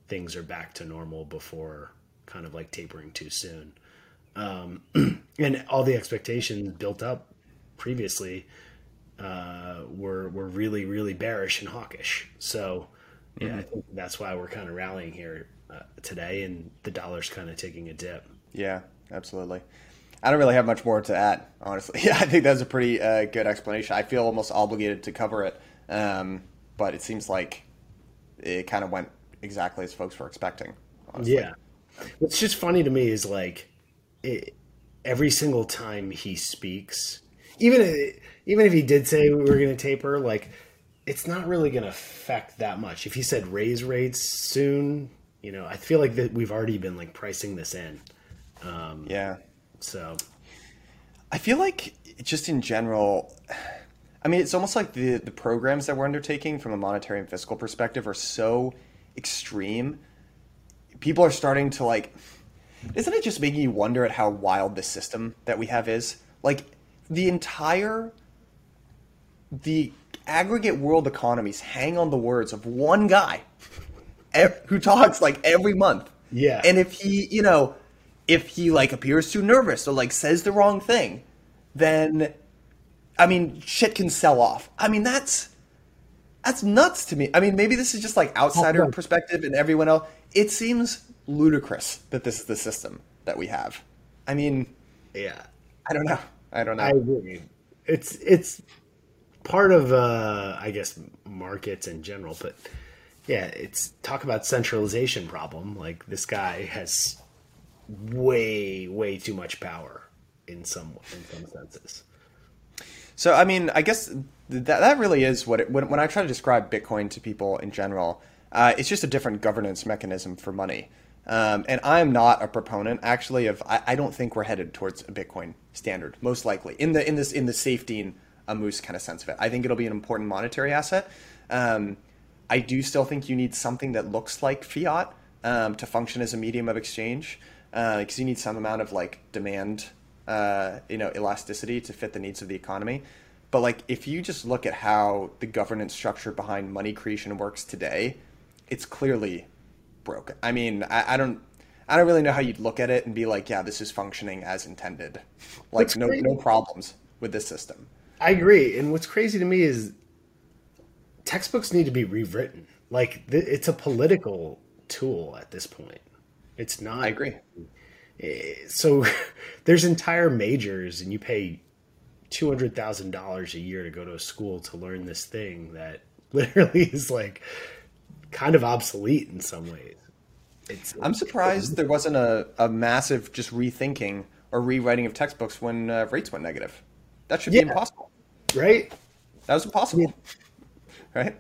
things are back to normal before kind of like tapering too soon. Um, and all the expectations built up previously uh, were were really really bearish and hawkish. So yeah, mm-hmm. I think that's why we're kind of rallying here uh, today, and the dollar's kind of taking a dip. Yeah, absolutely. I don't really have much more to add, honestly. Yeah, I think that's a pretty uh, good explanation. I feel almost obligated to cover it, um, but it seems like it kind of went exactly as folks were expecting. Honestly. Yeah, what's just funny to me is like it, every single time he speaks, even if, even if he did say we were going to taper, like it's not really going to affect that much. If he said raise rates soon, you know, I feel like that we've already been like pricing this in. Um, yeah so I feel like just in general, I mean, it's almost like the, the programs that we're undertaking from a monetary and fiscal perspective are so extreme people are starting to like. Isn't it just making you wonder at how wild the system that we have is? Like the entire the aggregate world economies hang on the words of one guy who talks like every month. Yeah. And if he, you know, if he like appears too nervous or like says the wrong thing, then I mean, shit can sell off. I mean, that's that's nuts to me. I mean, maybe this is just like outsider oh, perspective and everyone else. It seems ludicrous that this is the system that we have. I mean, yeah. I don't know. I don't know. I agree. It's it's part of uh I guess markets in general, but yeah, it's talk about centralization problem. Like this guy has way way too much power in some in some senses. So I mean, I guess that that really is what it, when when I try to describe Bitcoin to people in general, uh, it's just a different governance mechanism for money. Um, and I'm not a proponent, actually, of I, I, don't think we're headed towards a Bitcoin standard, most likely in the in this in the safety a moose kind of sense of it. I think it'll be an important monetary asset. Um, I do still think you need something that looks like fiat um, to function as a medium of exchange, because uh, you need some amount of like demand, uh, you know, elasticity to fit the needs of the economy. But like, if you just look at how the governance structure behind money creation works today, it's clearly broken. I mean, I, I don't. I don't really know how you'd look at it and be like, yeah, this is functioning as intended. Like, no, no problems with this system. I agree. And what's crazy to me is textbooks need to be rewritten. Like, th- it's a political tool at this point. It's not. I agree. Eh, so there's entire majors, and you pay two hundred thousand dollars a year to go to a school to learn this thing that literally is like kind of obsolete in some ways. It's, I'm surprised there wasn't a, a massive just rethinking or rewriting of textbooks when uh, rates went negative. That should yeah. be impossible. Right? That was impossible. Right?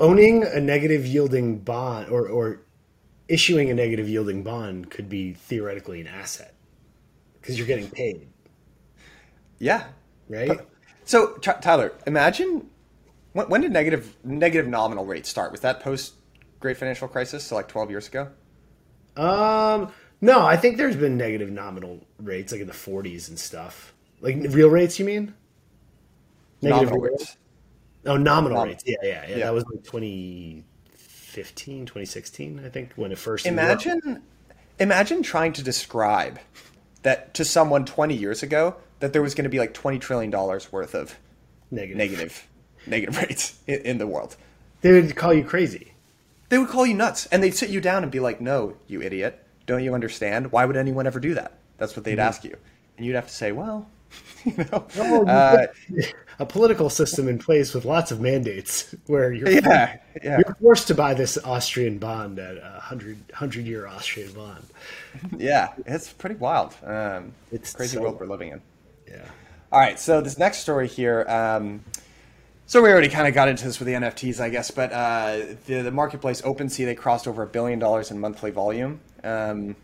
Owning a negative yielding bond or, or issuing a negative yielding bond could be theoretically an asset because you're getting paid. Yeah. Right? So, Tyler, imagine when, when did negative negative nominal rates start? Was that post Great Financial Crisis, so like 12 years ago? Um, no, I think there's been negative nominal rates like in the 40s and stuff. Like real rates, you mean? Negative nominal rates. rates. Oh, nominal, nominal, rates. Yeah, yeah, yeah, yeah. That was like 2015, 2016, I think, when it first. Imagine, imagine trying to describe that to someone 20 years ago that there was going to be like 20 trillion dollars worth of negative, negative, negative rates in, in the world. They would call you crazy. They would call you nuts, and they'd sit you down and be like, "No, you idiot! Don't you understand? Why would anyone ever do that?" That's what they'd mm-hmm. ask you, and you'd have to say, "Well, you know, oh, uh, a political system in place with lots of mandates where you're yeah, yeah. you're forced to buy this Austrian bond at a hundred hundred year Austrian bond. Yeah, it's pretty wild. Um, it's crazy so, world we're living in. Yeah. All right, so this next story here. Um, so we already kind of got into this with the NFTs, I guess, but uh, the, the marketplace OpenSea they crossed over a billion dollars in monthly volume. Um,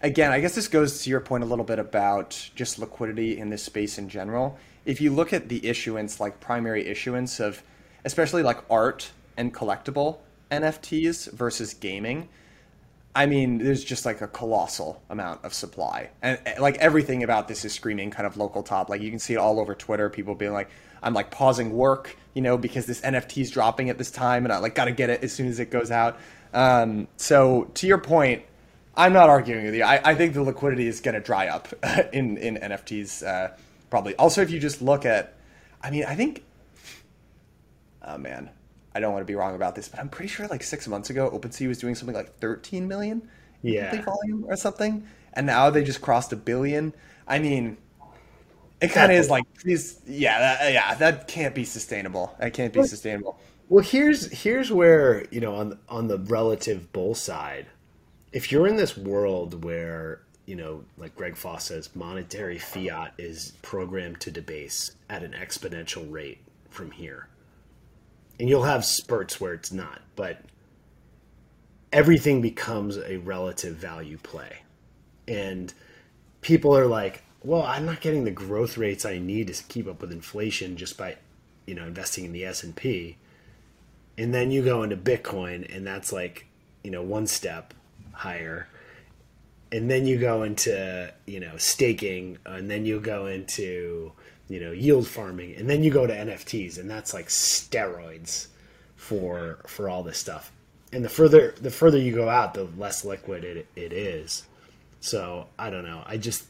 again, I guess this goes to your point a little bit about just liquidity in this space in general. If you look at the issuance, like primary issuance of, especially like art and collectible NFTs versus gaming, I mean, there's just like a colossal amount of supply, and like everything about this is screaming kind of local top. Like you can see it all over Twitter. People being like, "I'm like pausing work, you know, because this NFT is dropping at this time, and I like got to get it as soon as it goes out." Um, so to your point, I'm not arguing with you. I, I think the liquidity is going to dry up in in NFTs uh, probably. Also, if you just look at, I mean, I think, oh man, I don't want to be wrong about this, but I'm pretty sure like six months ago, OpenSea was doing something like 13 million yeah. volume or something, and now they just crossed a billion. I mean, it kind of is like these, yeah, that, yeah, that can't be sustainable. That can't be sustainable. Well, here's here's where you know on on the relative bull side if you're in this world where you know, like Greg Foss says, monetary fiat is programmed to debase at an exponential rate from here. And you'll have spurts where it's not, but everything becomes a relative value play. And people are like, well, I'm not getting the growth rates I need to keep up with inflation just by, you know, investing in the S&P. And then you go into Bitcoin and that's like, you know, one step higher. And then you go into, you know, staking, and then you go into, you know, yield farming, and then you go to NFTs, and that's like steroids for for all this stuff. And the further the further you go out, the less liquid it, it is. So I don't know. I just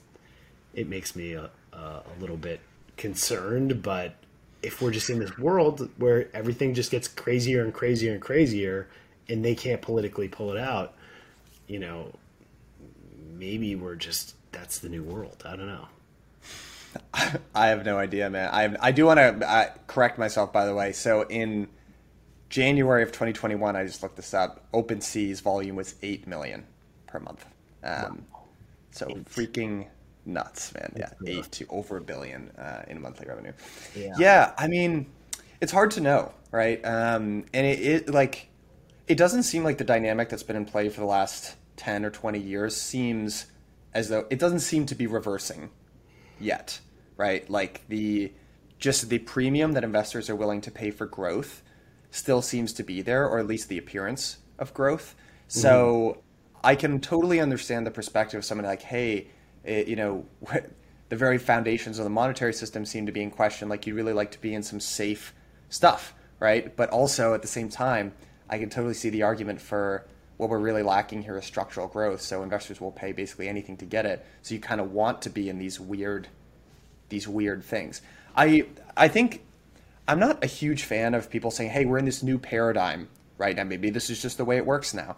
it makes me a, a little bit concerned, but if we're just in this world where everything just gets crazier and crazier and crazier and they can't politically pull it out, you know, maybe we're just that's the new world. I don't know. I have no idea, man. I I do want to uh, correct myself, by the way. So in January of 2021, I just looked this up. OpenSea's volume was eight million per month. Um, wow. So freaking nuts, man. Yeah, eight to over a billion uh, in monthly revenue. Yeah. yeah, I mean, it's hard to know, right? Um, and it, it like it doesn't seem like the dynamic that's been in play for the last ten or twenty years seems as though it doesn't seem to be reversing yet, right? Like the just the premium that investors are willing to pay for growth still seems to be there, or at least the appearance of growth. So mm-hmm. I can totally understand the perspective of someone like, hey, it, you know, the very foundations of the monetary system seem to be in question. Like, you'd really like to be in some safe stuff, right? But also at the same time, I can totally see the argument for what we're really lacking here is structural growth. So investors will pay basically anything to get it. So you kind of want to be in these weird, these weird things. I I think I'm not a huge fan of people saying, "Hey, we're in this new paradigm right now. Maybe this is just the way it works now."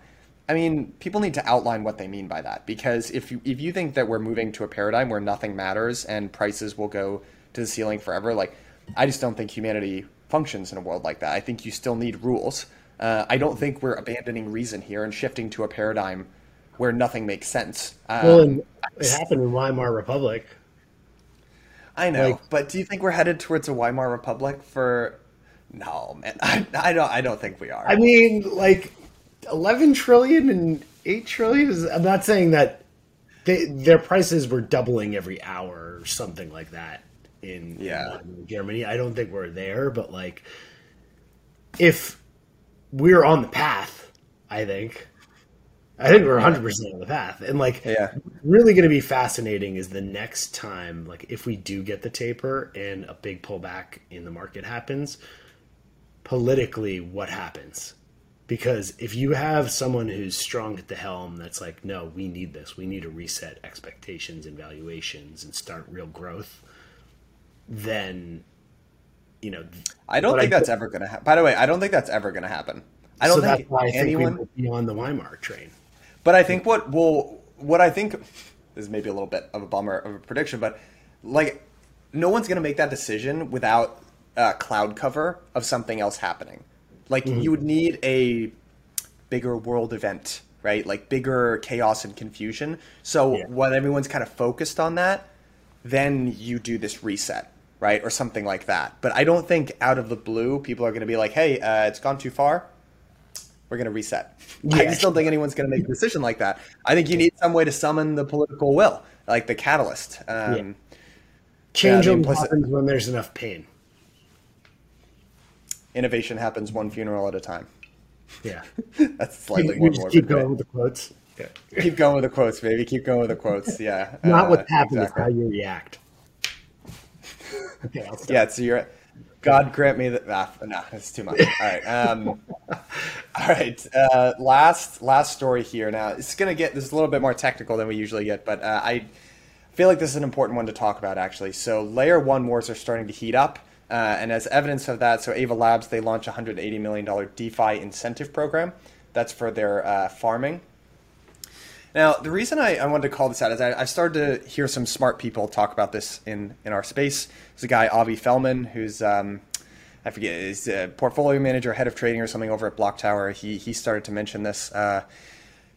I mean, people need to outline what they mean by that because if you, if you think that we're moving to a paradigm where nothing matters and prices will go to the ceiling forever, like I just don't think humanity functions in a world like that. I think you still need rules. Uh, I don't think we're abandoning reason here and shifting to a paradigm where nothing makes sense. Um, well, it happened in Weimar Republic. I know, like, but do you think we're headed towards a Weimar Republic for? No, man, I, I don't. I don't think we are. I mean, like 11 trillion and 8 trillion? Is, i'm not saying that they, their prices were doubling every hour or something like that in, yeah. in germany. I don't think we're there but like if we're on the path i think. I think we're 100% on the path. And like yeah. really going to be fascinating is the next time like if we do get the taper and a big pullback in the market happens politically what happens because if you have someone who's strong at the helm that's like no we need this. We need to reset expectations and valuations and start real growth then you know i don't think I, that's ever going to happen by the way i don't think that's ever going to happen. I don't so think I anyone think be on the weimar train. But i think what will what i think is maybe a little bit of a bummer of a prediction but like no one's going to make that decision without a cloud cover of something else happening like mm-hmm. you would need a bigger world event, right? Like bigger chaos and confusion. So yeah. when everyone's kind of focused on that, then you do this reset, right, or something like that. But I don't think out of the blue people are going to be like, "Hey, uh, it's gone too far." We're going to reset. Yeah. I just don't think anyone's going to make a decision like that. I think you need some way to summon the political will, like the catalyst. Um, yeah. Change uh, happens when there's enough pain innovation happens one funeral at a time. Yeah, that's slightly more. Just keep going with the quotes. Yeah. keep going with the quotes, baby. Keep going with the quotes. Yeah. Not uh, what happens, exactly. how you react. okay. yeah. So you're. God grant me that. Ah, no, that's too much. All right. Um, all right. Uh, last last story here. Now it's gonna get this is a little bit more technical than we usually get, but uh, I feel like this is an important one to talk about actually. So layer one wars are starting to heat up. Uh, and as evidence of that, so Ava Labs, they launched a $180 million DeFi incentive program. That's for their uh, farming. Now, the reason I, I, wanted to call this out is I, I, started to hear some smart people talk about this in, in our space. There's a guy, Avi Felman, who's, um, I forget, is a portfolio manager, head of trading or something over at Block Tower. He, he started to mention this. Uh,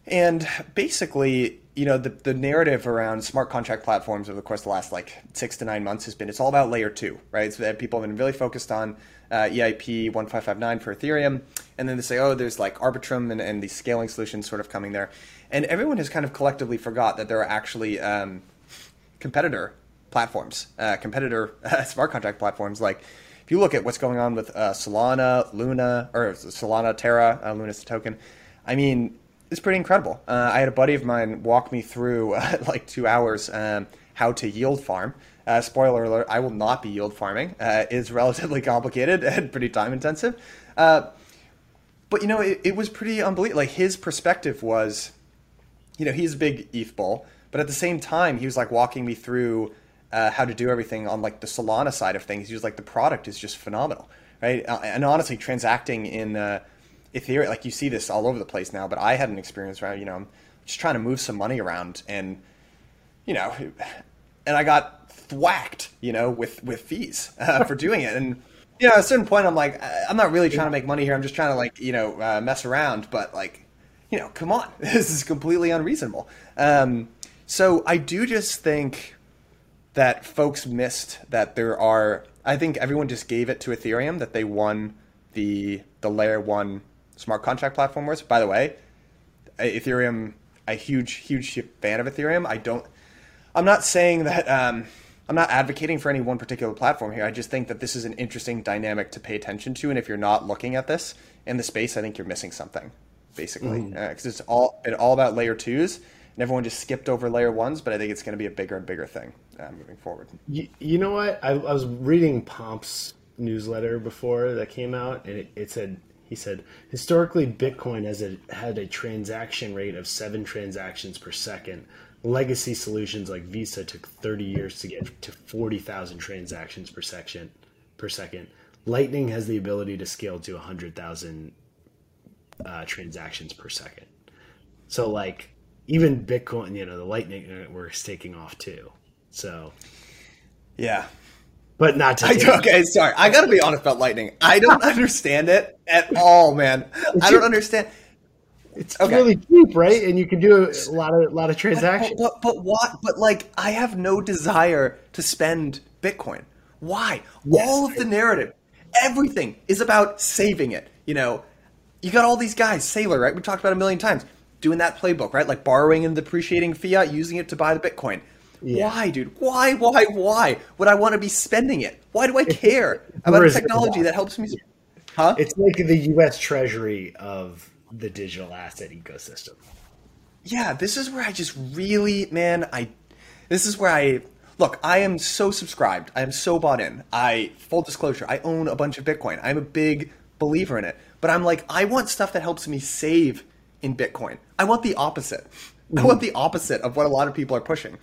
and basically, you know, the, the narrative around smart contract platforms over the course of the last like six to nine months has been it's all about layer two, right? So that people have been really focused on uh, EIP 1559 for Ethereum. And then they say, oh, there's like Arbitrum and, and these scaling solutions sort of coming there. And everyone has kind of collectively forgot that there are actually um, competitor platforms, uh, competitor uh, smart contract platforms. Like if you look at what's going on with uh, Solana, Luna, or Solana, Terra, uh, Luna's token. I mean, is pretty incredible. Uh, I had a buddy of mine walk me through uh, like two hours um, how to yield farm. Uh, spoiler alert: I will not be yield farming. Uh, it's relatively complicated and pretty time intensive. Uh, but you know, it, it was pretty unbelievable. Like his perspective was, you know, he's a big ETH bull, but at the same time, he was like walking me through uh, how to do everything on like the Solana side of things. He was like, the product is just phenomenal, right? Uh, and honestly, transacting in Ethereum, like you see this all over the place now. But I had an experience where you know I'm just trying to move some money around, and you know, and I got thwacked, you know, with with fees uh, for doing it, and you know, at a certain point, I'm like, I'm not really trying to make money here. I'm just trying to like, you know, uh, mess around. But like, you know, come on, this is completely unreasonable. Um, so I do just think that folks missed that there are. I think everyone just gave it to Ethereum that they won the the layer one smart contract platform wars. By the way, Ethereum, a huge huge fan of Ethereum. I don't. I'm not saying that. Um, I'm not advocating for any one particular platform here. I just think that this is an interesting dynamic to pay attention to, and if you're not looking at this in the space, I think you're missing something, basically, because mm. uh, it's all it all about layer twos, and everyone just skipped over layer ones. But I think it's going to be a bigger and bigger thing uh, moving forward. You, you know what? I, I, was reading Pomp's newsletter before that came out, and it, it said he said historically Bitcoin has a, had a transaction rate of seven transactions per second legacy solutions like Visa took 30 years to get to 40,000 transactions per second. Per second, Lightning has the ability to scale to 100,000 uh, transactions per second. So, like, even Bitcoin, you know, the Lightning network's taking off too. So, yeah, but not to. I, okay, sorry. I got to be honest about Lightning. I don't understand it at all, man. I don't understand. It's okay. really cheap, right? And you can do a lot of a lot of transactions. But, but, but what? But like, I have no desire to spend Bitcoin. Why? Yes. All of the narrative, everything is about saving it. You know, you got all these guys, Saylor, right? We talked about a million times, doing that playbook, right? Like borrowing and depreciating fiat, using it to buy the Bitcoin. Yeah. Why, dude? Why, why, why would I want to be spending it? Why do I care about technology that helps me? Huh? It's like the U.S. Treasury of the digital asset ecosystem. Yeah, this is where I just really, man, I this is where I look, I am so subscribed. I am so bought in. I full disclosure, I own a bunch of Bitcoin. I'm a big believer in it. But I'm like, I want stuff that helps me save in Bitcoin. I want the opposite. Mm-hmm. I want the opposite of what a lot of people are pushing.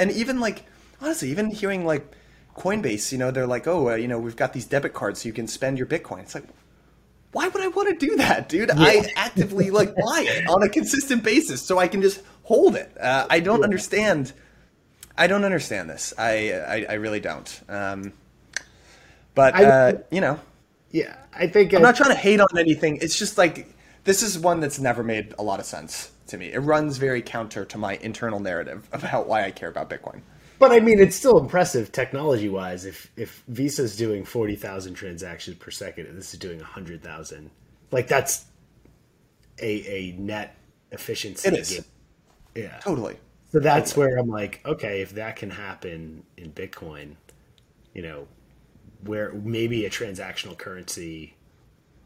And even like honestly, even hearing like Coinbase, you know, they're like, oh, uh, you know, we've got these debit cards so you can spend your Bitcoin. It's like, why would I want to do that, dude? Yeah. I actively like buy it on a consistent basis so I can just hold it. Uh, I don't yeah. understand. I don't understand this. I I, I really don't. Um, but I, uh, you know, yeah, I think I'm not trying to hate on anything. It's just like this is one that's never made a lot of sense to me. It runs very counter to my internal narrative about why I care about Bitcoin. But I mean, it's still impressive technology wise. If if Visa's doing forty thousand transactions per second and this is doing hundred thousand, like that's a a net efficiency. It is. Yeah, totally. So that's totally. where I'm like, okay, if that can happen in Bitcoin, you know, where maybe a transactional currency,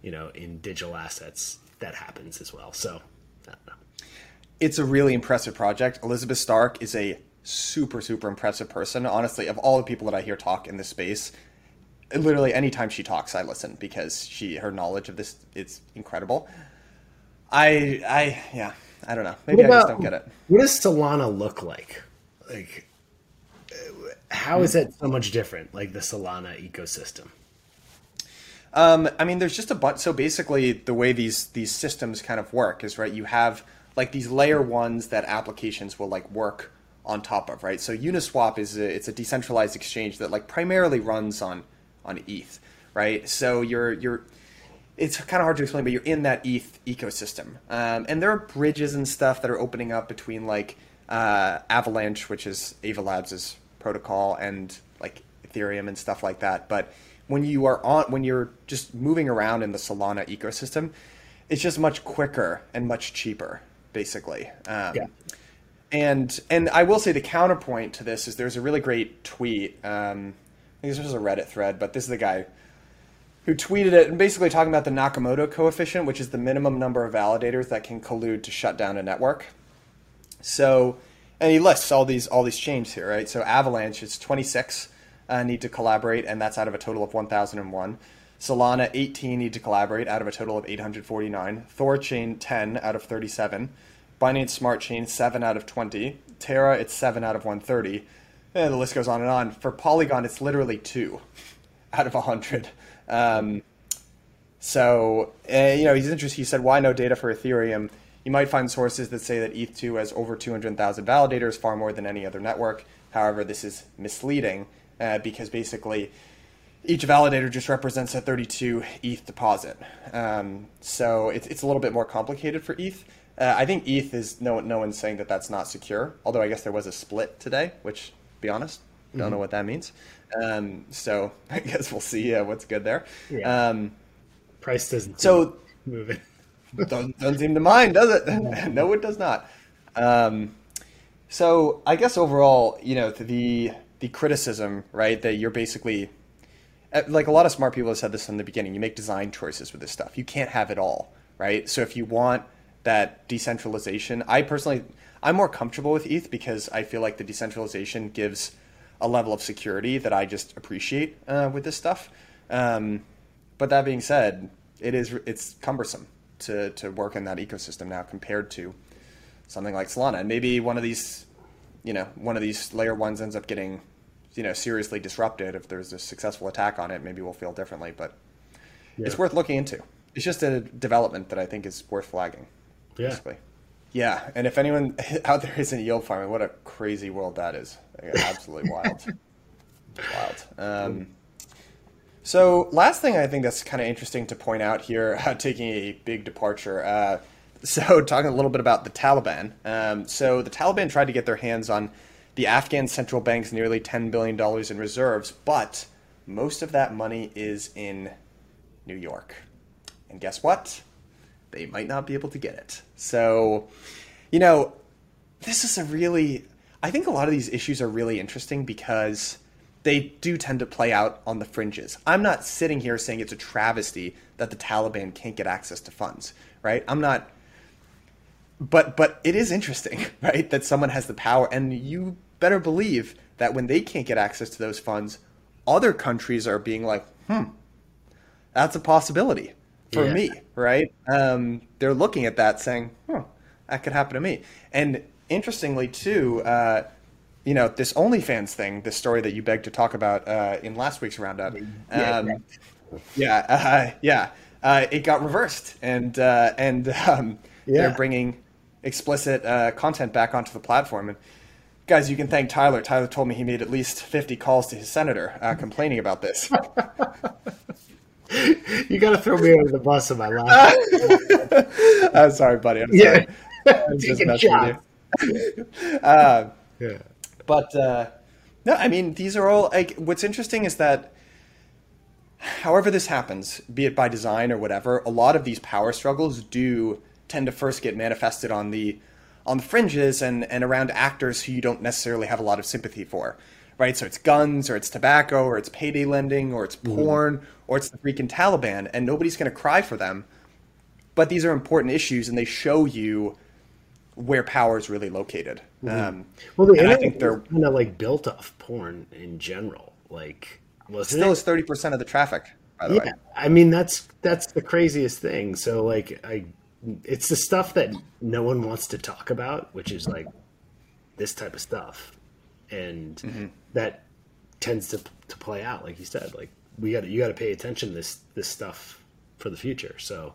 you know, in digital assets that happens as well. So, It's a really impressive project. Elizabeth Stark is a super super impressive person. Honestly, of all the people that I hear talk in this space, literally anytime she talks, I listen because she her knowledge of this it's incredible. I I yeah I don't know maybe about, I just don't get it. What does Solana look like? Like how is it so much different? Like the Solana ecosystem. Um, I mean, there's just a bunch. So basically, the way these these systems kind of work is right. You have like these layer ones that applications will like work on top of, right? So Uniswap is a, it's a decentralized exchange that like primarily runs on on ETH, right? So you're you're it's kind of hard to explain, but you're in that ETH ecosystem, um, and there are bridges and stuff that are opening up between like uh, Avalanche, which is Ava Labs' protocol, and like Ethereum and stuff like that. But when you are on when you're just moving around in the Solana ecosystem, it's just much quicker and much cheaper, basically. Um, yeah and and I will say the counterpoint to this is there's a really great tweet. Um, I think this was a Reddit thread, but this is the guy. who tweeted it and basically talking about the Nakamoto coefficient, which is the minimum number of validators that can collude to shut down a network. So, and he lists all these all these chains here, right? So Avalanche is 26 uh, need to collaborate, and that's out of a total of 1,001. Solana 18 need to collaborate out of a total of 849. Thorchain 10 out of 37. Binance Smart Chain 7 out of 20. Terra it's 7 out of 130. And the list goes on and on. For Polygon, it's literally 2 out of 100. Um, so, uh, you know, he's interested. He said, why no data for Ethereum? You might find sources that say that ETH2 has over 200,000 validators, far more than any other network. However, this is misleading uh, because basically each validator just represents a 32 ETH deposit. Um, so it's, it's a little bit more complicated for ETH. Uh, I think ETH is no no one's saying that that's not secure. Although I guess there was a split today, which, be honest, don't mm-hmm. know what that means. Um, so I guess we'll see uh, what's good there. Yeah. Um, Price doesn't so moving. doesn't, doesn't seem to mind, does it? no, it does not. Um, so I guess overall, you know, the the criticism, right, that you're basically like a lot of smart people have said this from the beginning. You make design choices with this stuff. You can't have it all, right? So if you want that decentralization, I personally, I'm more comfortable with ETH because I feel like the decentralization gives a level of security that I just appreciate uh, with this stuff. Um, but that being said, it is it's cumbersome to to work in that ecosystem now compared to something like Solana. And maybe one of these, you know, one of these layer ones ends up getting, you know, seriously disrupted. If there's a successful attack on it, maybe we'll feel differently. But yeah. it's worth looking into. It's just a development that I think is worth flagging. Yeah. Basically. Yeah, and if anyone out there isn't yield farming, what a crazy world that is! Absolutely wild, wild. Um, so, last thing I think that's kind of interesting to point out here, uh, taking a big departure. Uh, so, talking a little bit about the Taliban. Um, so, the Taliban tried to get their hands on the Afghan central bank's nearly $10 billion in reserves, but most of that money is in New York. And guess what? They might not be able to get it. So, you know, this is a really, I think a lot of these issues are really interesting because they do tend to play out on the fringes. I'm not sitting here saying it's a travesty that the Taliban can't get access to funds, right? I'm not but but it is interesting, right? That someone has the power and you better believe that when they can't get access to those funds, other countries are being like, "Hmm, that's a possibility for yeah. me," right? Um, they're looking at that saying, "Huh, that could happen to me." And interestingly, too, uh, you know, this OnlyFans thing, this story that you begged to talk about uh, in last week's roundup. Um, yeah, uh, yeah, uh, it got reversed, and uh, and um, yeah. they're bringing explicit uh, content back onto the platform. And guys, you can thank Tyler. Tyler told me he made at least fifty calls to his senator uh, complaining about this. you got to throw me under the bus in my life. I'm sorry, buddy. I'm sorry. Yeah. I'm just messing with you. Uh, yeah. But uh, no, I mean these are all like. What's interesting is that, however this happens, be it by design or whatever, a lot of these power struggles do tend to first get manifested on the on the fringes and and around actors who you don't necessarily have a lot of sympathy for. Right, so it's guns, or it's tobacco, or it's payday lending, or it's mm-hmm. porn, mm. or it's the freaking Taliban, and nobody's going to cry for them. But these are important issues, and they show you where power is really located. Mm-hmm. Um, well, the I think they're kind of like built off porn in general. Like, well, still it? is thirty percent of the traffic. By the yeah, way, I mean that's that's the craziest thing. So like, I it's the stuff that no one wants to talk about, which is like this type of stuff, and mm-hmm. that tends to to play out. Like you said, like we got you got to pay attention to this this stuff for the future. So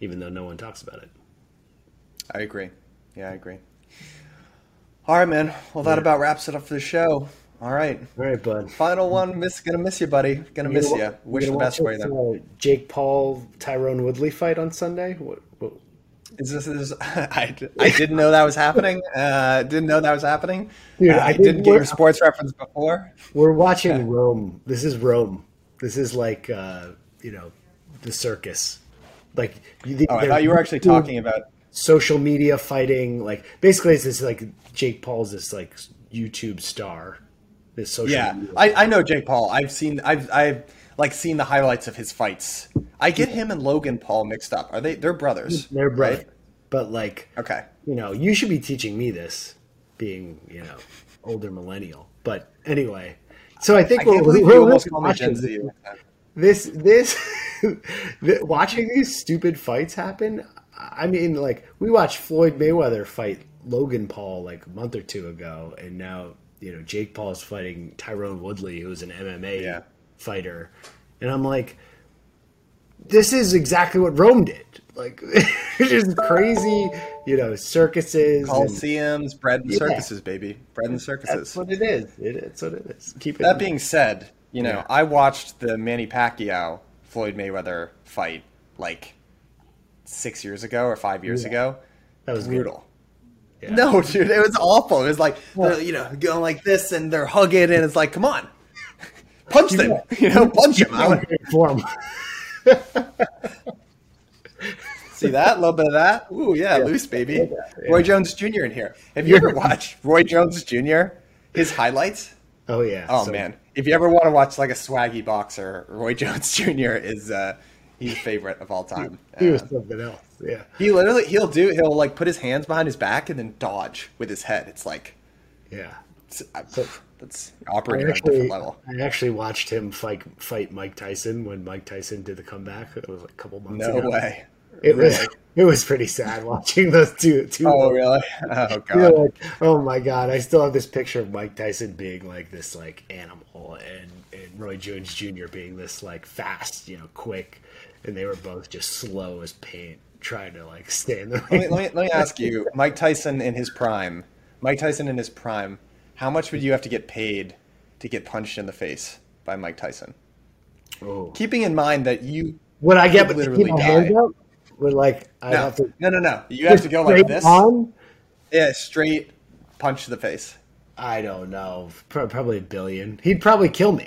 even though no one talks about it, I agree. Yeah, I agree. All right, man. Well, that yeah. about wraps it up for the show. All right. All right, bud. Final one. Miss, gonna miss you, buddy. Gonna you miss you. Wish the best for you. Then. Jake Paul, Tyron Woodley fight on Sunday. What? what? Is this? Is I, I didn't know that was happening. Uh, didn't know that was happening. Dude, uh, I didn't get your sports reference before. We're watching Rome. This is Rome. This is like uh, you know the circus. Like, oh, I thought you were actually talking about social media fighting. Like basically, it's this like Jake Paul's this like YouTube star. This social yeah, I, I know Jake Paul. I've seen I've I've like seeing the highlights of his fights. I get him and Logan Paul mixed up. Are they? They're brothers. They're brothers. right? But like, Okay. you know, you should be teaching me this, being you know, older millennial. But anyway, so I think I we're, we're you almost really called me Gen watching Z. this this watching these stupid fights happen. I mean, like we watched Floyd Mayweather fight Logan Paul like a month or two ago, and now you know Jake Paul's fighting Tyron Woodley, who's an MMA Yeah. Fighter, and I'm like, this is exactly what Rome did. Like, it's just crazy, you know, circuses. and- Coliseums, bread and Yeah. circuses, baby. Bread and circuses. that's what it is. It, it's what it is. Keep it. That being said, you know, Yeah. I watched the Manny Pacquiao Floyd Mayweather fight like six years ago or five years Yeah. ago. that was. Brutal. Yeah. No, dude, it was awful. It was like you know going like this and they're hugging, and it's like, come on, punch them, you know, punch them I would form. see that a little bit of that. Ooh, yeah, loose baby. Yeah. Roy Jones Jr. in here. Have you ever watched Roy Jones Jr. His highlights? Oh yeah. Oh So- man, if you ever want to watch like a swaggy boxer, Roy Jones Jr. is uh, he's a favorite of all time. He was Uh, something else. Yeah. he literally he'll do he'll like put his hands behind his back and then dodge with his head. It's like Yeah. it's, I, So- that's operating on a actually, different level. I actually watched him fight fight Mike Tyson when Mike Tyson did the comeback. It was like a couple months ago. No ago. way. It was it was pretty sad watching those two two. Oh really? Oh You're god. like, oh my god! I still have this picture of Mike Tyson being like this like animal, and and Roy Jones Jr. being this like fast, you know, quick, and they were both just slow as paint, trying to like stay in the Let me, let, me, let me ask you, Mike Tyson in his prime, Mike Tyson in his prime, how much would you have to get paid to get punched in the face by Mike Tyson? Oh. Keeping in mind that you Would I get literally die. Would like I no, have to no, no, no. You have to go like this. on? Yeah, straight punch to the face. I don't know. Probably a billion. He'd probably kill me.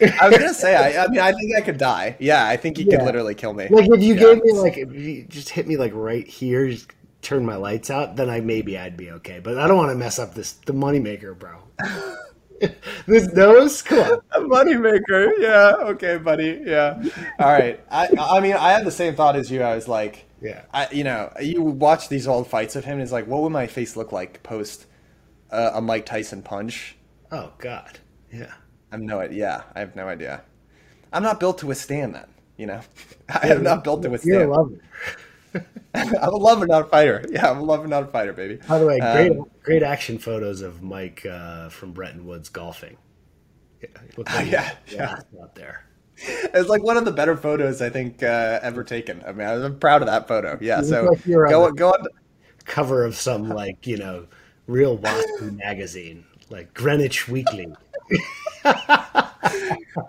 I was gonna say, I, I mean, I think I could die. Yeah, I think he Yeah. could literally kill me. Like if you Yeah. gave me like if you just hit me like right here, just turn my lights out, then I maybe I'd be okay. But I don't want to mess up this the moneymaker, bro. this nose, come on. A moneymaker. Yeah. Okay, buddy. Yeah. All right. I I mean, I had the same thought as you. I was like, Yeah. I you know, you watch these old fights of him, and it's like, what would my face look like post uh, a Mike Tyson punch? Oh God. Yeah. I have no idea. Yeah, I have no idea. I'm not built to withstand that. You know, I am not built to You're withstand. a lover. I'm a lover, not a fighter. Yeah, I'm a lover, not a fighter, baby. By the way, great Um, great action photos of Mike uh, from Bretton Woods golfing. Yeah, like yeah, yeah. out there. It's like one of the better photos I think uh, ever taken. I mean, I'm proud of that photo. Yeah, You so like you're on go the- go on. Cover of some like you know real waspy magazine, like Greenwich Weekly.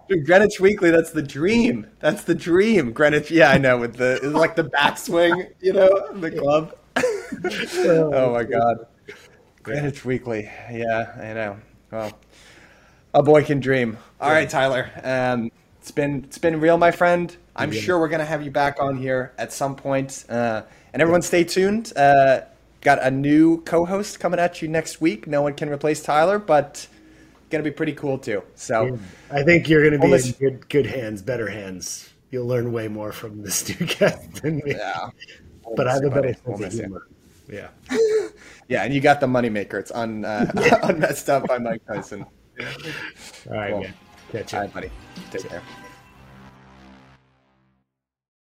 Dude, Greenwich Weekly, that's the dream. That's the dream. Greenwich, yeah, I know. With the it's like the backswing, you know, the club. oh my god, Greenwich Weekly. Yeah, I know. Well, a boy can dream. All right, Tyler. Um, it's been it's been real, my friend. I'm Yeah. sure we're gonna have you back on here at some point. Uh, and everyone, stay tuned. Uh, got a new co-host coming at you next week. No one can replace Tyler, but gonna be pretty cool too. So. I think you're going to be Almost- in good, good hands, better hands. You'll learn way more from this new guest than me. Yeah. but I have a better miss you, buddy. We'll sense of miss you. humor. Yeah. Yeah, and you got the moneymaker. It's un, uh, unmessed up by Mike Tyson. All right, Cool. man. Catch you. All right, buddy. Take care.